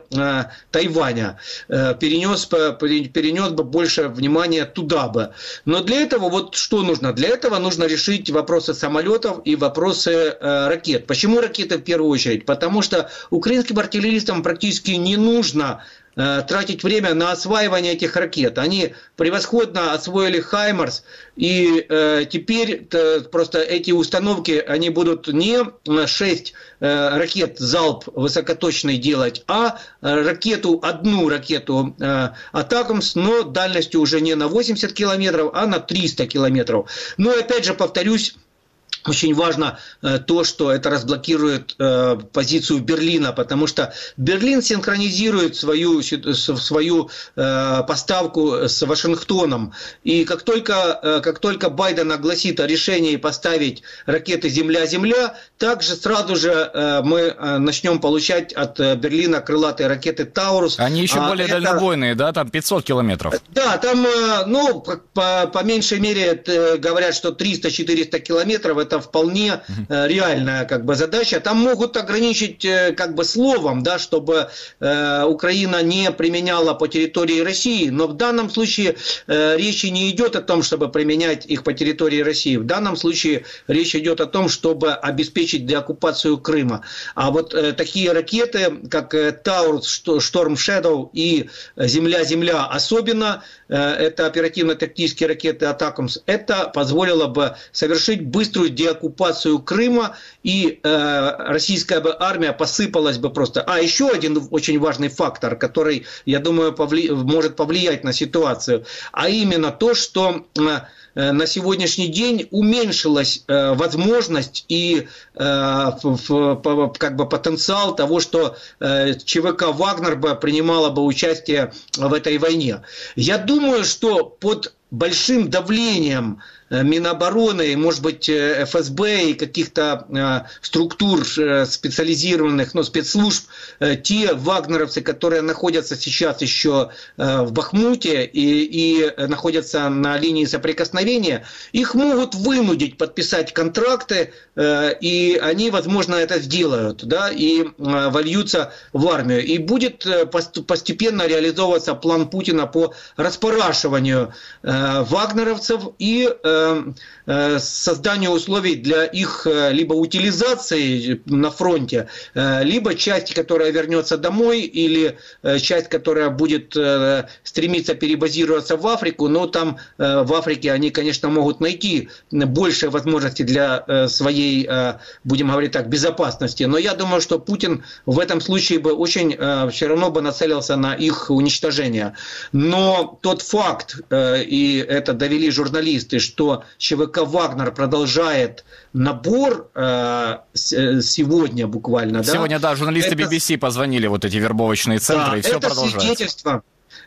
Тайваня. Перенес, перенес бы больше внимания туда бы. Но для этого вот что нужно? Для этого нужно решить вопросы самолетов и вопросы ракет. Почему ракеты в первую очередь? Потому что украинским артиллеристам практически не нужно э, тратить время на осваивание этих ракет. Они превосходно освоили Хаймарс, и э, теперь э, просто эти установки, они будут не 6 э, ракет залп высокоточный делать, а ракету, одну ракету э, Атакамс, но дальностью уже не на 80 километров, а на 300 километров. Но опять же повторюсь, очень важно э, то, что это разблокирует э, позицию Берлина, потому что Берлин синхронизирует свою, свою э, поставку с Вашингтоном. И как только, как только Байден огласит о решении поставить ракеты «Земля-Земля», также сразу же мы начнем получать от Берлина крылатые ракеты «Таурус». Они еще а более это... дальнобойные, да? Там 500 километров. Да, там, ну, по, по меньшей мере говорят, что 300-400 километров – это это вполне э, реальная как бы задача. Там могут ограничить э, как бы словом, да, чтобы э, Украина не применяла по территории России, но в данном случае э, речи не идет о том, чтобы применять их по территории России. В данном случае речь идет о том, чтобы обеспечить деоккупацию Крыма. А вот э, такие ракеты, как э, Таурус, Шторм Shadow и Земля-Земля особенно, э, это оперативно-тактические ракеты Атакамс, это позволило бы совершить быструю деоккупацию Крыма, и э, российская бы армия посыпалась бы просто. А еще один очень важный фактор, который, я думаю, повли... может повлиять на ситуацию, а именно то, что э, на сегодняшний день уменьшилась э, возможность и э, в, в, как бы потенциал того, что э, ЧВК Вагнер бы принимала бы участие в этой войне. Я думаю, что под большим давлением Э, Минобороны, может быть, э, ФСБ и каких-то э, структур специализированных, ну, спецслужб, те вагнеровцы, которые находятся сейчас еще в Бахмуте и, и находятся на линии соприкосновения, их могут вынудить подписать контракты, и они, возможно, это сделают, да, и вольются в армию. И будет постепенно реализовываться план Путина по распорашиванию вагнеровцев и э, э, созданию условий для их э, либо утилизации на фронте, э, либо часть, которая вернется домой, или э, часть, которая будет э, стремиться перебазироваться в Африку, но там э, в Африке они, конечно, могут найти больше возможностей для э, своей, э, будем говорить так, безопасности. Но я думаю, что Путин в этом случае бы очень э, все равно бы нацелился на их уничтожение. Но тот факт, э, и это довели журналисты, что ЧВК «Вагнер» продолжает набор э, сегодня буквально. Сегодня, да, да журналисты это... BBC позвонили, вот эти вербовочные центры, да, и все это продолжается. Свидетельство,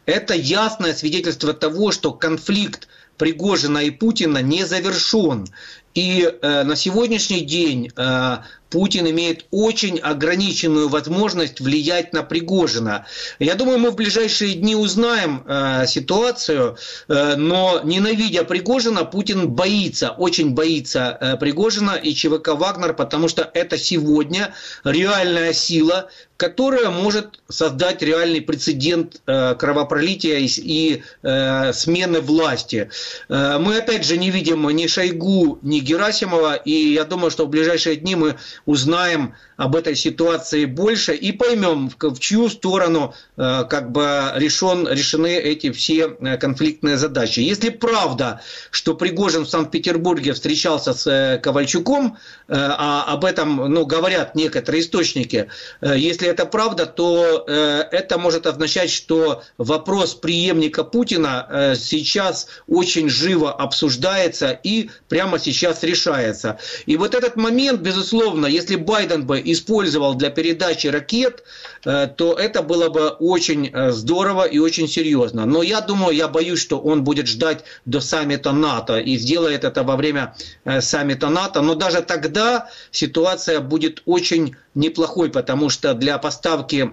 это ясное свидетельство того, что конфликт Пригожина и Путина не завершен. И э, на сегодняшний день э, Путин имеет очень ограниченную возможность влиять на Пригожина. Я думаю, мы в ближайшие дни узнаем э, ситуацию, э, но ненавидя Пригожина, Путин боится, очень боится э, Пригожина и ЧВК «Вагнер», потому что это сегодня реальная сила, которая может создать реальный прецедент э, кровопролития и, и э, смены власти. Э, мы опять же не видим ни Шойгу, ни Герасимова, и я думаю, что в ближайшие дни мы узнаем об этой ситуации больше и поймем, в, чью сторону э, как бы решен, решены эти все э, конфликтные задачи. Если правда, что Пригожин в Санкт-Петербурге встречался с Ковальчуком, а об этом ну, говорят некоторые источники, если это правда, то это может означать, что вопрос преемника Путина сейчас очень живо обсуждается и прямо сейчас решается. И вот этот момент, безусловно, если Байден бы использовал для передачи ракет, э, то это было бы очень э, здорово и очень серьезно. Но я думаю, я боюсь, что он будет ждать до саммита НАТО и сделает это во время э, саммита НАТО. Но даже тогда ситуация будет очень неплохой, потому что для поставки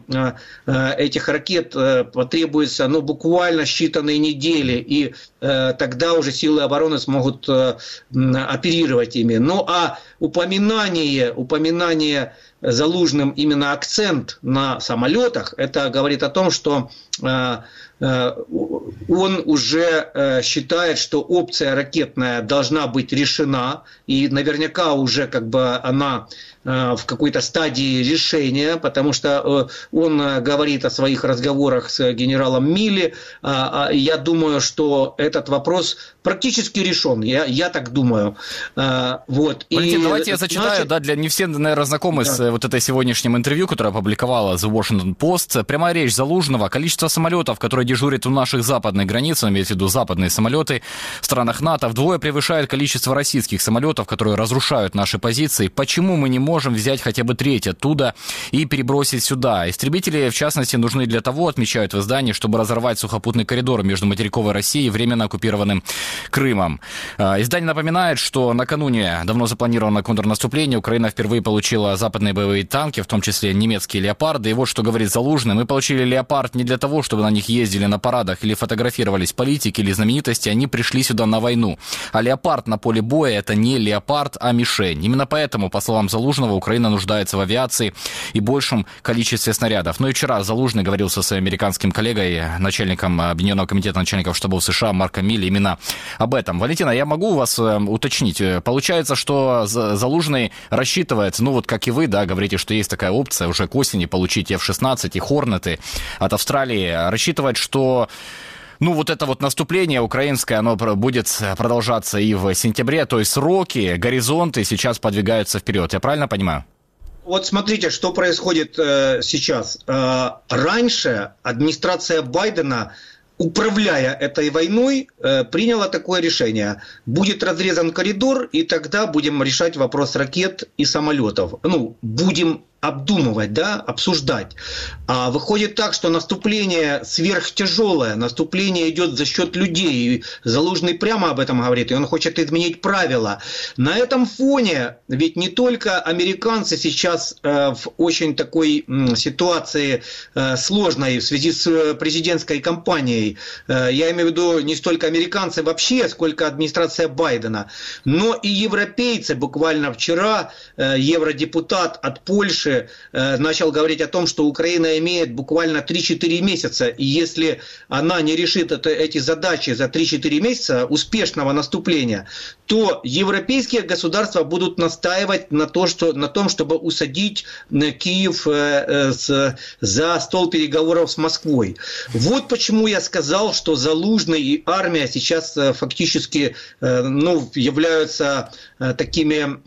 этих ракет потребуется ну, буквально считанные недели, и тогда уже силы обороны смогут оперировать ими. Ну а упоминание, упоминание Залужным именно акцент на самолетах, это говорит о том, что э, э, он уже э, считает, что опция ракетная должна быть решена, и наверняка уже как бы она в какой-то стадии решения, потому что он говорит о своих разговорах с генералом Милли. А, я думаю, что этот вопрос практически решен. Я, я так думаю. Вот. Валентин, и, давайте я зачитаю, значит... да, для не все, наверное, знакомы да. с вот этой сегодняшнем интервью, которое опубликовала The Washington Post. Прямая речь Залужного. Количество самолетов, которые дежурят у наших западных границ, он имеет в виду западные самолеты в странах НАТО, вдвое превышает количество российских самолетов, которые разрушают наши позиции. Почему мы не можем взять хотя бы треть оттуда и перебросить сюда? Истребители, в частности, нужны для того, отмечают в издании, чтобы разорвать сухопутный коридор между материковой Россией и временно оккупированным Крымом. А, издание напоминает, что накануне давно запланировано контрнаступление. Украина впервые получила западные боевые танки, в том числе немецкие леопарды. И вот что говорит Залужный. Мы получили леопард не для того, чтобы на них ездили на парадах или фотографировались политики или знаменитости. Они пришли сюда на войну. А леопард на поле боя это не леопард, а мишень. Именно поэтому, по словам Залужного, Украина нуждается в авиации и большем количестве снарядов. Но и вчера Залужный говорил со своим американским коллегой, начальником Объединенного комитета начальников штабов США Марком Милли именно об этом. Валентина, я могу у вас э, уточнить. Получается, что Залужный рассчитывает, ну вот как и вы, да, говорите, что есть такая опция уже к осени получить F-16 и Хорнеты от Австралии. Рассчитывать, что ну, вот это вот наступление украинское, оно будет продолжаться и в сентябре, то есть сроки, горизонты сейчас подвигаются вперед. Я правильно понимаю? Вот смотрите, что происходит э, сейчас. Э, раньше администрация Байдена управляя этой войной, э, приняла такое решение. Будет разрезан коридор, и тогда будем решать вопрос ракет и самолетов. Ну, будем обдумывать, да, обсуждать. А выходит так, что наступление сверхтяжелое, наступление идет за счет людей. И Залужный прямо об этом говорит, и он хочет изменить правила. На этом фоне ведь не только американцы сейчас э, в очень такой э, ситуации э, сложной в связи с э, президентской кампанией. Э, я имею в виду не столько американцы вообще, сколько администрация Байдена, но и европейцы. Буквально вчера э, евродепутат от Польши э, начал говорить о том, что Украина имеет буквально 3-4 месяца, и если она не решит это, эти задачи за 3-4 месяца успешного наступления, то европейские государства будут настаивать на, то, что, на том, чтобы усадить э, Киев э, с, за стол переговоров с Москвой. Вот почему я сказал, что Залужный и армия сейчас фактически ну, являются такими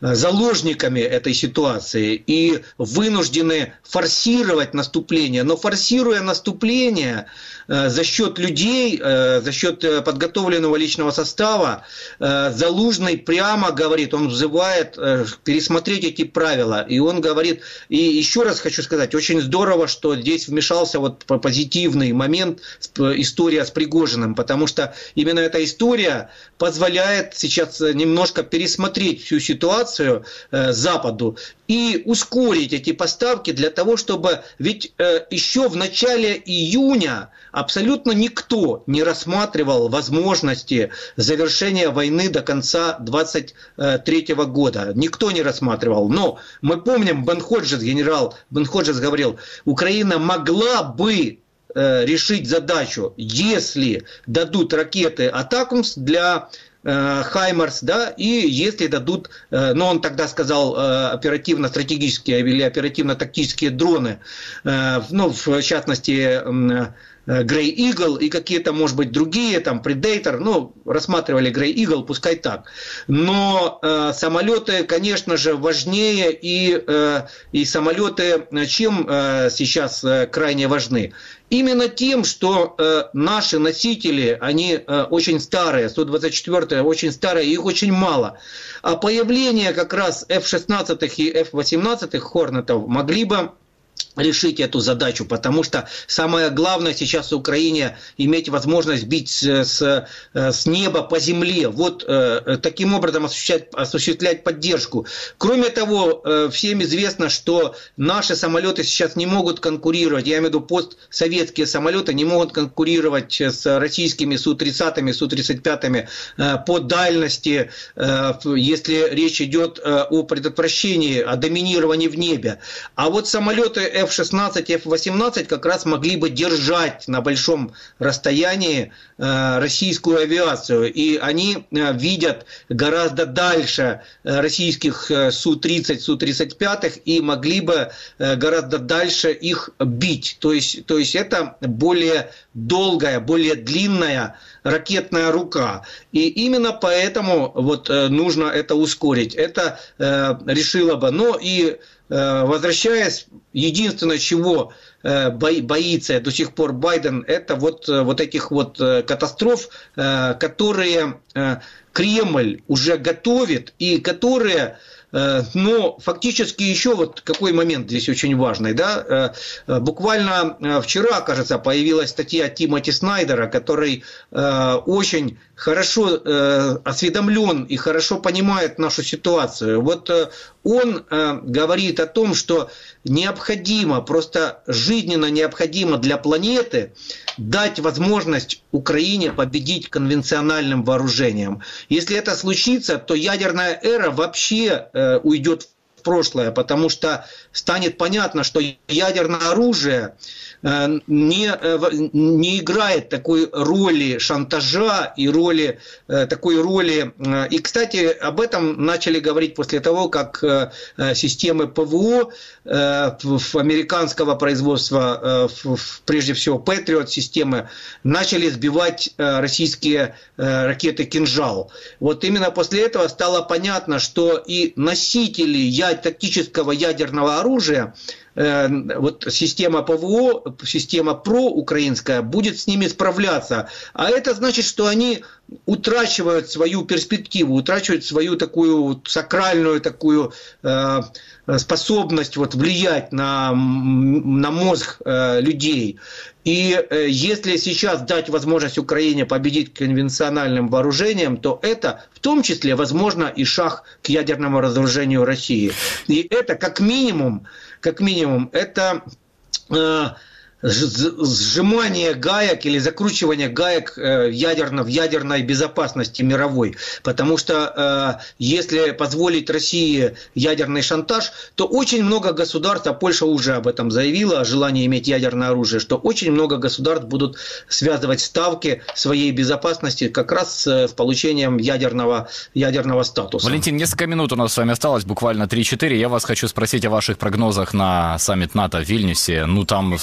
заложниками этой ситуации и вынуждены форсировать наступление. Но форсируя наступление, Э, за счет людей, э, за счет э, подготовленного личного состава Залужный прямо говорит, он взывает пересмотреть эти правила. И он говорит, и еще раз хочу сказать, очень здорово, что здесь вмешался вот позитивный момент, история с Пригожиным, потому что именно эта история позволяет сейчас немножко пересмотреть всю ситуацию Западу и ускорить эти поставки для того, чтобы ведь еще в начале июня абсолютно никто не рассматривал возможности завершения войны до конца 23 года. Никто не рассматривал. Но мы помним, Бен Ходжес, генерал Бен Ходжес говорил, Украина могла бы э, решить задачу, если дадут ракеты Атакумс для э, Хаймарс, да, и если дадут, э, но он тогда сказал оперативно-стратегические или оперативно-тактические дроны, ну, в частности, Грей э, Игл и какие-то, может быть, другие, там, Predator, ну, рассматривали Грей Игл, пускай так. Но э, самолеты, конечно же, важнее, и, э, и самолеты чем э, сейчас э, крайне важны? Именно тем, что э, наши носители, они э, очень старые, 124 очень старые, их очень мало. А появление как раз F-16 и F-18 Хорнетов могли бы решить эту задачу, потому что самое главное сейчас в Украине иметь возможность бить с, с неба по земле, вот э, таким образом осуществлять, осуществлять поддержку. Кроме того, э, всем известно, что наши самолеты сейчас не могут конкурировать, я имею в виду постсоветские самолеты не могут конкурировать с российскими Су-30, Су-35 э, по дальности, э, если речь идет э, о предотвращении, о доминировании в небе. А вот самолеты F-16 и F-18 как раз могли бы держать на большом расстоянии э, российскую авиацию. И они э, видят гораздо дальше э, российских Су-30, Су-35 и могли бы гораздо дальше их бить. То есть, то есть это более долгая, более длинная ракетная рука. И именно поэтому вот нужно это ускорить. Это решило бы. Но и Э, возвращаясь, единственное, чего э, боится до сих пор Байден, это вот, э, вот этих вот катастроф, которые Кремль уже готовит и которые Э, но фактически еще вот какой момент здесь очень важный. Да? Э, буквально э, вчера, кажется, появилась статья Тимоти Снайдера, который очень хорошо осведомлен и хорошо понимает нашу ситуацию. Вот он говорит о том, что необходимо, просто жизненно необходимо для планеты дать возможность Украине победить конвенциональным вооружением. Если это случится, то ядерная эра вообще э, уйдет в прошлое, потому что станет понятно, что ядерное оружие не, э, не играет такой роли шантажа и роли, э, такой роли. И, кстати, об этом начали говорить после того, как системы ПВО американского производства, прежде всего Patriot системы, начали сбивать российские ракеты «Кинжал». Вот именно после этого стало понятно, что и носители тактического ядерного оружия Э, вот система ПВО, система проукраинская будет с ними справляться. А это значит, что они утрачивают свою перспективу, утрачивают свою такую сакральную такую э, способность вот влиять на, на мозг э, людей. И э, если сейчас дать возможность Украине победить конвенциональным вооружением, то это в том числе, возможно, и шаг к ядерному разоружению России. И это как минимум как минимум, это э, сжимание гаек или закручивание гаек э, ядерно, в ядерной безопасности мировой. Потому что э, если позволить России ядерный шантаж, то очень много государств, а Польша уже об этом заявила, о желании иметь ядерное оружие, что очень много государств будут связывать ставки своей безопасности как раз с получением ядерного, ядерного статуса. Валентин, несколько минут у нас с вами осталось, буквально 3-4. Я вас хочу спросить о ваших прогнозах на саммит НАТО в Вильнюсе. Ну, там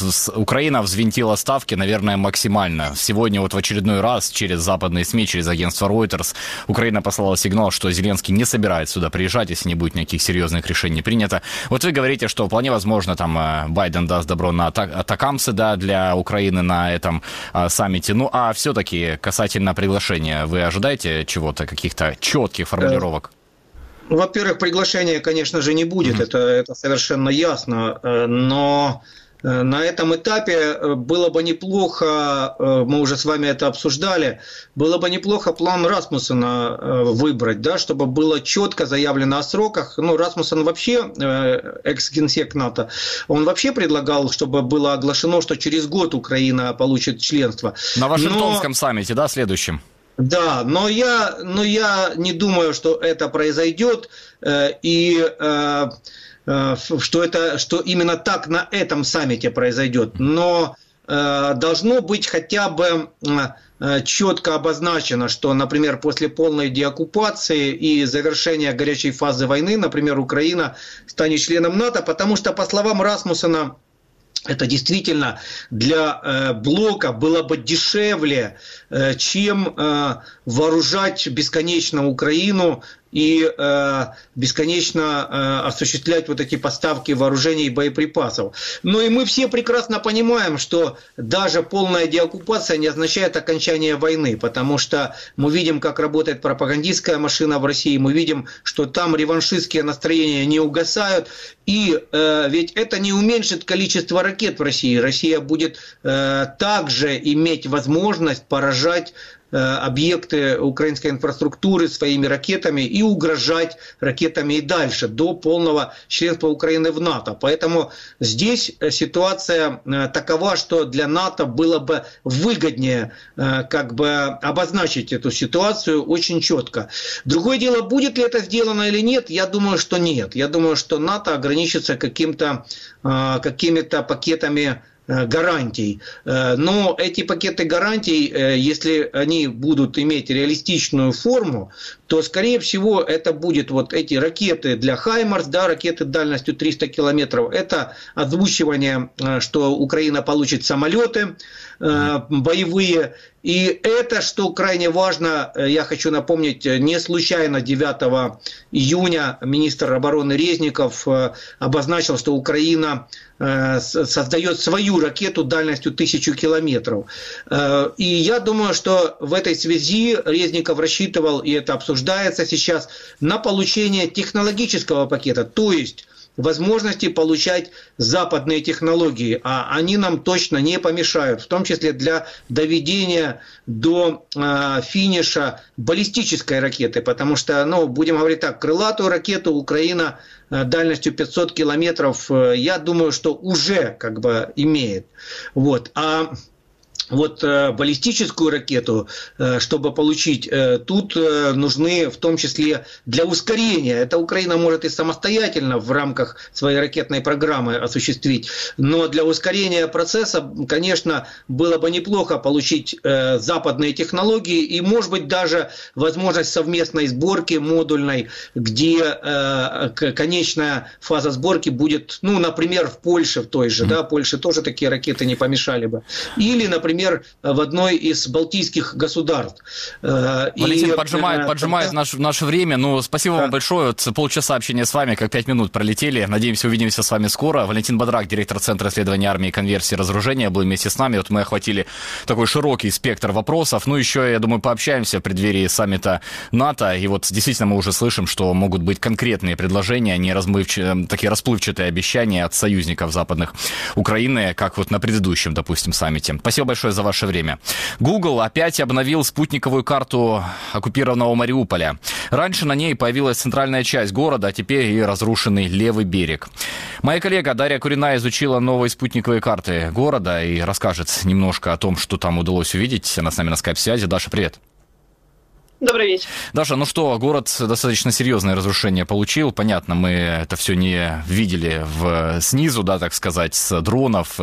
Украина взвинтила ставки, наверное, максимально. Сегодня вот в очередной раз через западные СМИ, через агентство Reuters, Украина послала сигнал, что Зеленский не собирается сюда приезжать, если не будет никаких серьезных решений принято. Вот вы говорите, что вполне возможно, там э, Байден даст добро на атакамсы, да, для Украины на этом а, саммите. Ну, а все-таки касательно приглашения, вы ожидаете чего-то, каких-то четких формулировок? Во-первых, приглашения, конечно же, не будет, mm-hmm. это, это совершенно ясно, э, но Э, на этом этапе э, было бы неплохо, э, мы уже с вами это обсуждали, было бы неплохо план Расмуссена выбрать, да, чтобы было четко заявлено о сроках. Ну, Расмуссен вообще, экс-генсек НАТО, он вообще предлагал, чтобы было оглашено, что через год Украина получит членство. На Вашингтонском но... саммите, да, следующем? Да, но я, но я не думаю, что это произойдет. И Э, что, это, что именно так на этом саммите произойдет. Но э, должно быть хотя бы э, четко обозначено, что, например, после полной деоккупации и завершения горячей фазы войны, например, Украина станет членом НАТО, потому что, по словам Расмуссена, это действительно для блока было бы дешевле, чем вооружать бесконечно Украину и э, бесконечно э, осуществлять вот эти поставки вооружений и боеприпасов. Но и мы все прекрасно понимаем, что даже полная деоккупация не означает окончание войны, потому что мы видим, как работает пропагандистская машина в России, мы видим, что там реваншистские настроения не угасают, и э, ведь это не уменьшит количество ракет в России. Россия будет э, также иметь возможность поражать объекты украинской инфраструктуры своими ракетами и угрожать ракетами и дальше, до полного членства Украины в НАТО. Поэтому здесь э, ситуация э, такова, что для НАТО было бы выгоднее как бы обозначить эту ситуацию очень четко. Другое дело, будет ли это сделано или нет, я думаю, что нет. Я думаю, что НАТО ограничится каким-то, какими-то пакетами Э, гарантий. Э, но эти пакеты гарантий, э, если они будут иметь реалистичную форму, то, скорее всего, это будет вот эти ракеты для Хаймарс, да, ракеты дальностью 300 километров. Это озвучивание, что Украина получит самолеты боевые. И это, что крайне важно, я хочу напомнить, не случайно 9 июня министр обороны Резников обозначил, что Украина Э, создает свою ракету дальностью тысячу километров. Э, и я думаю, что в этой связи Резников рассчитывал, и это обсуждается сейчас, на получение технологического пакета, то есть возможности получать западные технологии, а они нам точно не помешают, в том числе для доведения до э, финиша баллистической ракеты, потому что, ну, будем говорить так, крылатую ракету Украина э, дальностью 500 километров, э, я думаю, что уже как бы имеет. Вот. А вот э, баллистическую ракету, э, чтобы получить, э, тут нужны в том числе для ускорения. Это Украина может и самостоятельно в рамках своей ракетной программы осуществить. Но для ускорения процесса, конечно, было бы неплохо получить западные технологии и, может быть, даже возможность совместной сборки модульной, где конечная фаза сборки будет, ну, например, в Польше, в той же, да, Польше тоже такие ракеты не помешали бы. Или, например, например, в одной из балтийских государств. Э, Валентин, и, поджимает, э, поджимает наше, наше время. Ну, спасибо да. вам большое. Вот полчаса общения с вами, как пять минут пролетели. Надеемся, увидимся с вами скоро. Валентин Бодрак, директор Центра исследования армии, конверсии и разоружения, был вместе с нами. Вот мы охватили такой широкий спектр вопросов. Ну, еще, я думаю, пообщаемся в преддверии саммита НАТО. И вот действительно мы уже слышим, что могут быть конкретные предложения, а не размывч... такие расплывчатые обещания от союзников западных Украины, как вот на предыдущем, допустим, саммите. Спасибо большое большое за ваше время. Google опять обновил спутниковую карту оккупированного Мариуполя. Раньше на ней появилась центральная часть города, а теперь и разрушенный левый берег. Моя коллега Дарья Курина изучила новые спутниковые карты города и расскажет немножко о том, что там удалось увидеть. Она с нами на скайп-связи. Даша, привет. Добрый вечер. Даша, ну что, город достаточно серьезное разрушение получил. Понятно, мы это все не видели в, снизу, да, так сказать, с дронов,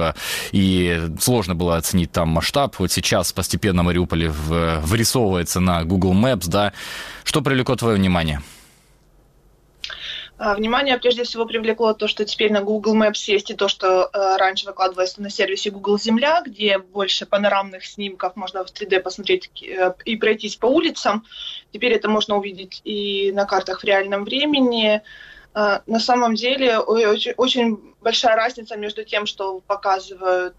и сложно было оценить там масштаб. Вот сейчас постепенно Мариуполь вырисовывается на Google Maps, да. Что привлекло твое внимание? А, внимание прежде всего привлекло то, что теперь на Google Maps есть и то, что э, раньше выкладывалось на сервисе Google Земля, где больше панорамных снимков можно в 3D посмотреть э, и пройтись по улицам. Теперь это можно увидеть и на картах в реальном времени. Э, на самом деле очень, очень большая разница между тем, что показывают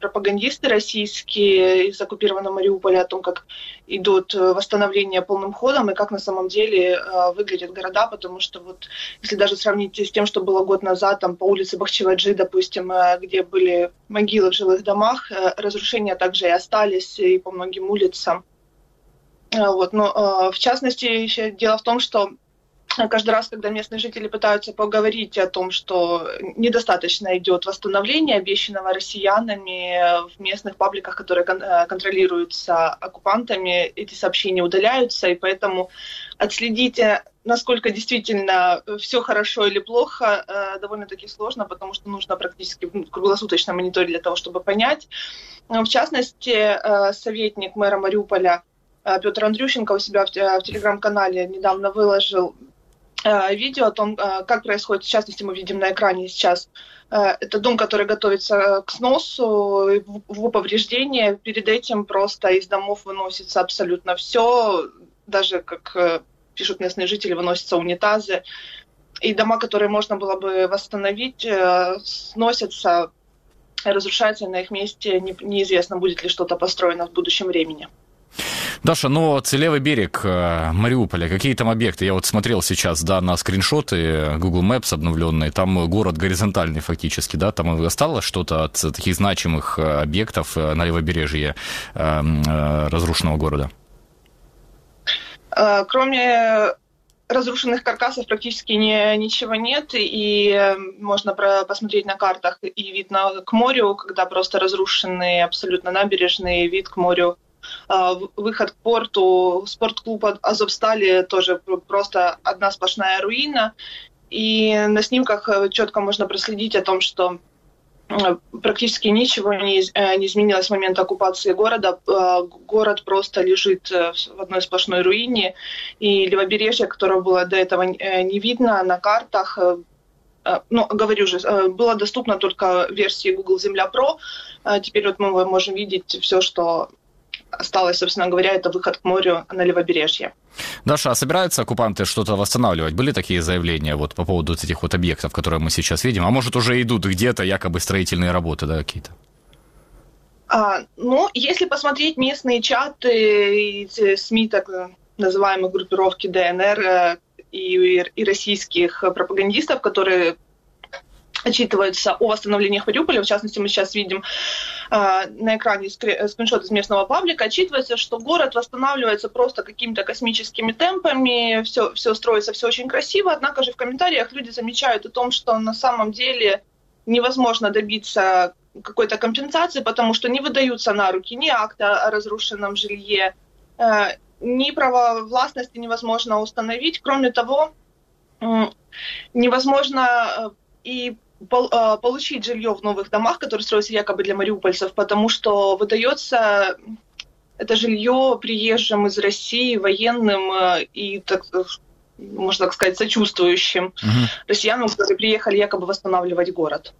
пропагандисты российские из оккупированного Мариуполя о том, как идут э, восстановления полным ходом и как на самом деле э, выглядят города, потому что вот если даже сравнить с тем, что было год назад, там по улице Бахчеваджи, допустим, э, где были могилы в жилых домах, разрушения также и остались и по многим улицам. Вот, но в частности еще дело в том, что каждый раз, когда местные жители пытаются поговорить о том, что недостаточно идет восстановление обещанного россиянами в местных пабликах, которые э, контролируются оккупантами, эти сообщения удаляются, и поэтому отследить, насколько действительно все хорошо или плохо, э, довольно-таки сложно, потому что нужно практически круглосуточно мониторить для того, чтобы понять. В частности, э, советник мэра Мариуполя Петр Андрющенко у себя в телеграм-канале недавно выложил Э, видео о том, э, как происходит, в частности, мы видим на экране сейчас, э, это дом, который готовится к сносу, в повреждение. Перед этим просто из домов выносится абсолютно все, даже, как пишут местные жители, выносятся унитазы. И дома, которые можно было бы восстановить, сносятся, разрушаются, на их месте неизвестно, будет ли что-то построено в будущем времени. Даша, ну, целевый берег э, Мариуполя, какие там объекты? Я вот смотрел сейчас, да, на скриншоты Google Maps обновленные, там город горизонтальный фактически, да, там осталось что-то от таких значимых э, объектов э, на левобережье разрушенного города? Кроме разрушенных каркасов практически не, ничего нет, и можно про, посмотреть на картах и вид к морю, когда просто разрушенные абсолютно набережные, вид к морю выход к порту, спортклуб Азовстали тоже просто одна сплошная руина. И на снимках э, четко можно проследить о том, что э, практически ничего не, э, не изменилось с момента оккупации города. Город просто лежит в одной сплошной руине, и левобережье, которое было до этого не видно на картах, ну, говорю же, было доступно только версии Google Земля Pro. Теперь вот мы можем видеть все, что осталось, собственно говоря, это выход к морю на левобережье. Даша, а собираются оккупанты что-то восстанавливать? Были такие заявления вот по поводу этих вот объектов, которые мы сейчас видим? А может, уже идут где-то якобы строительные работы, да, какие-то? А, ну, если посмотреть местные чаты и СМИ, так называемые группировки ДНР э, и, и российских пропагандистов, которые отчитываются о восстановлениях Мариуполя. В частности, мы сейчас видим э, на экране скриншот из местного паблика. Отчитывается, что город восстанавливается просто какими-то космическими темпами, все, все строится, все очень красиво. Однако же в комментариях люди замечают о том, что на самом деле невозможно добиться какой-то компенсации, потому что не выдаются на руки ни акта о разрушенном жилье, э, ни права властности невозможно установить. Кроме того, невозможно э, и а, получить жилье в новых домах, которые строятся якобы для мариупольцев, потому что выдается это жилье приезжим из России, военным э, и, так, можно так сказать, сочувствующим угу. россиянам, которые приехали якобы восстанавливать город.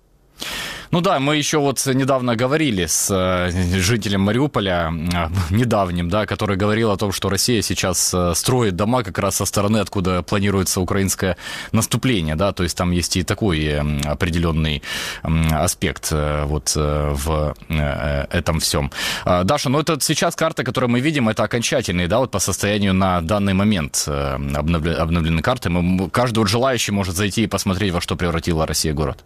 Ну да, мы еще вот недавно говорили с э, жителем Мариуполя, э, недавним, да, который говорил о том, что Россия сейчас э, строит дома как раз со стороны, откуда планируется украинское наступление, да, то есть там есть и такой определенный аспект вот в этом всем. А, Даша, ну это сейчас карта, которую мы видим, это окончательные, да, вот по состоянию на данный момент обновлены карты. Каждый вот желающий может зайти и посмотреть, во что превратила Россия город.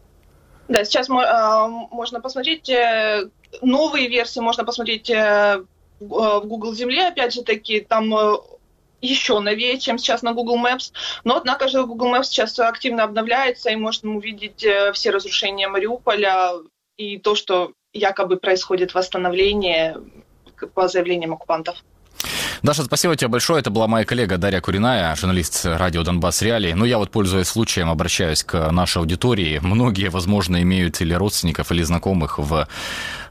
Да, сейчас а, можно посмотреть, э, новые версии можно посмотреть э, в Google Земле, опять же таки, там э, еще новее, чем сейчас на Google Maps. Но, однако же, Google Maps сейчас активно обновляется, и можно увидеть э, все разрушения Мариуполя и то, что якобы происходит восстановление по заявлениям оккупантов. Даша, спасибо тебе большое. Это была моя коллега Дарья Куриная, журналист радио «Донбасс Реалии». Ну, я вот, пользуясь случаем, обращаюсь к нашей аудитории. Многие, возможно, имеют или родственников, или знакомых в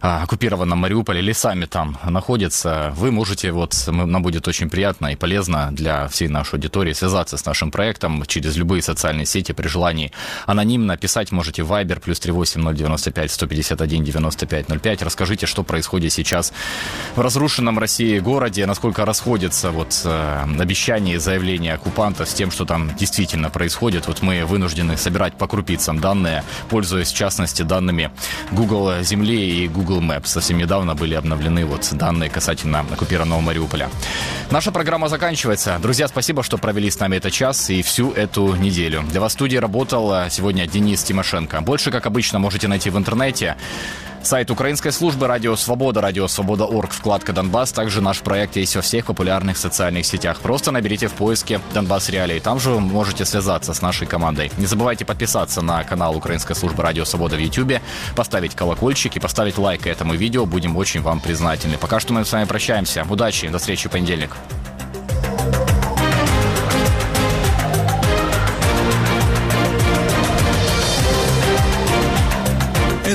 оккупированном Мариуполе или сами там находятся. Вы можете, вот, нам будет очень приятно и полезно для всей нашей аудитории связаться с нашим проектом через любые социальные сети при желании. Анонимно писать можете Viber плюс 38095 151 95 05. Расскажите, что происходит сейчас в разрушенном России городе, насколько рас расходятся вот э, обещания и заявления оккупантов с тем, что там действительно происходит. Вот мы вынуждены собирать по крупицам данные, пользуясь в частности данными Google Земли и Google Maps. Совсем недавно были обновлены вот данные касательно оккупированного Мариуполя. Наша программа заканчивается. Друзья, спасибо, что провели с нами этот час и всю эту неделю. Для вас в студии работал э, сегодня Денис Тимошенко. Больше, как обычно, можете найти в интернете. Сайт украинской службы «Радио Свобода», «Радио Свобода.орг», вкладка «Донбасс». Также наш проект есть во всех популярных социальных сетях. Просто наберите в поиске «Донбасс Реалии». Там же вы можете связаться с нашей командой. Не забывайте подписаться на канал Украинской службы «Радио Свобода» в YouTube, поставить колокольчик и поставить лайк этому видео. Будем очень вам признательны. Пока что мы с вами прощаемся. Удачи, до встречи в понедельник.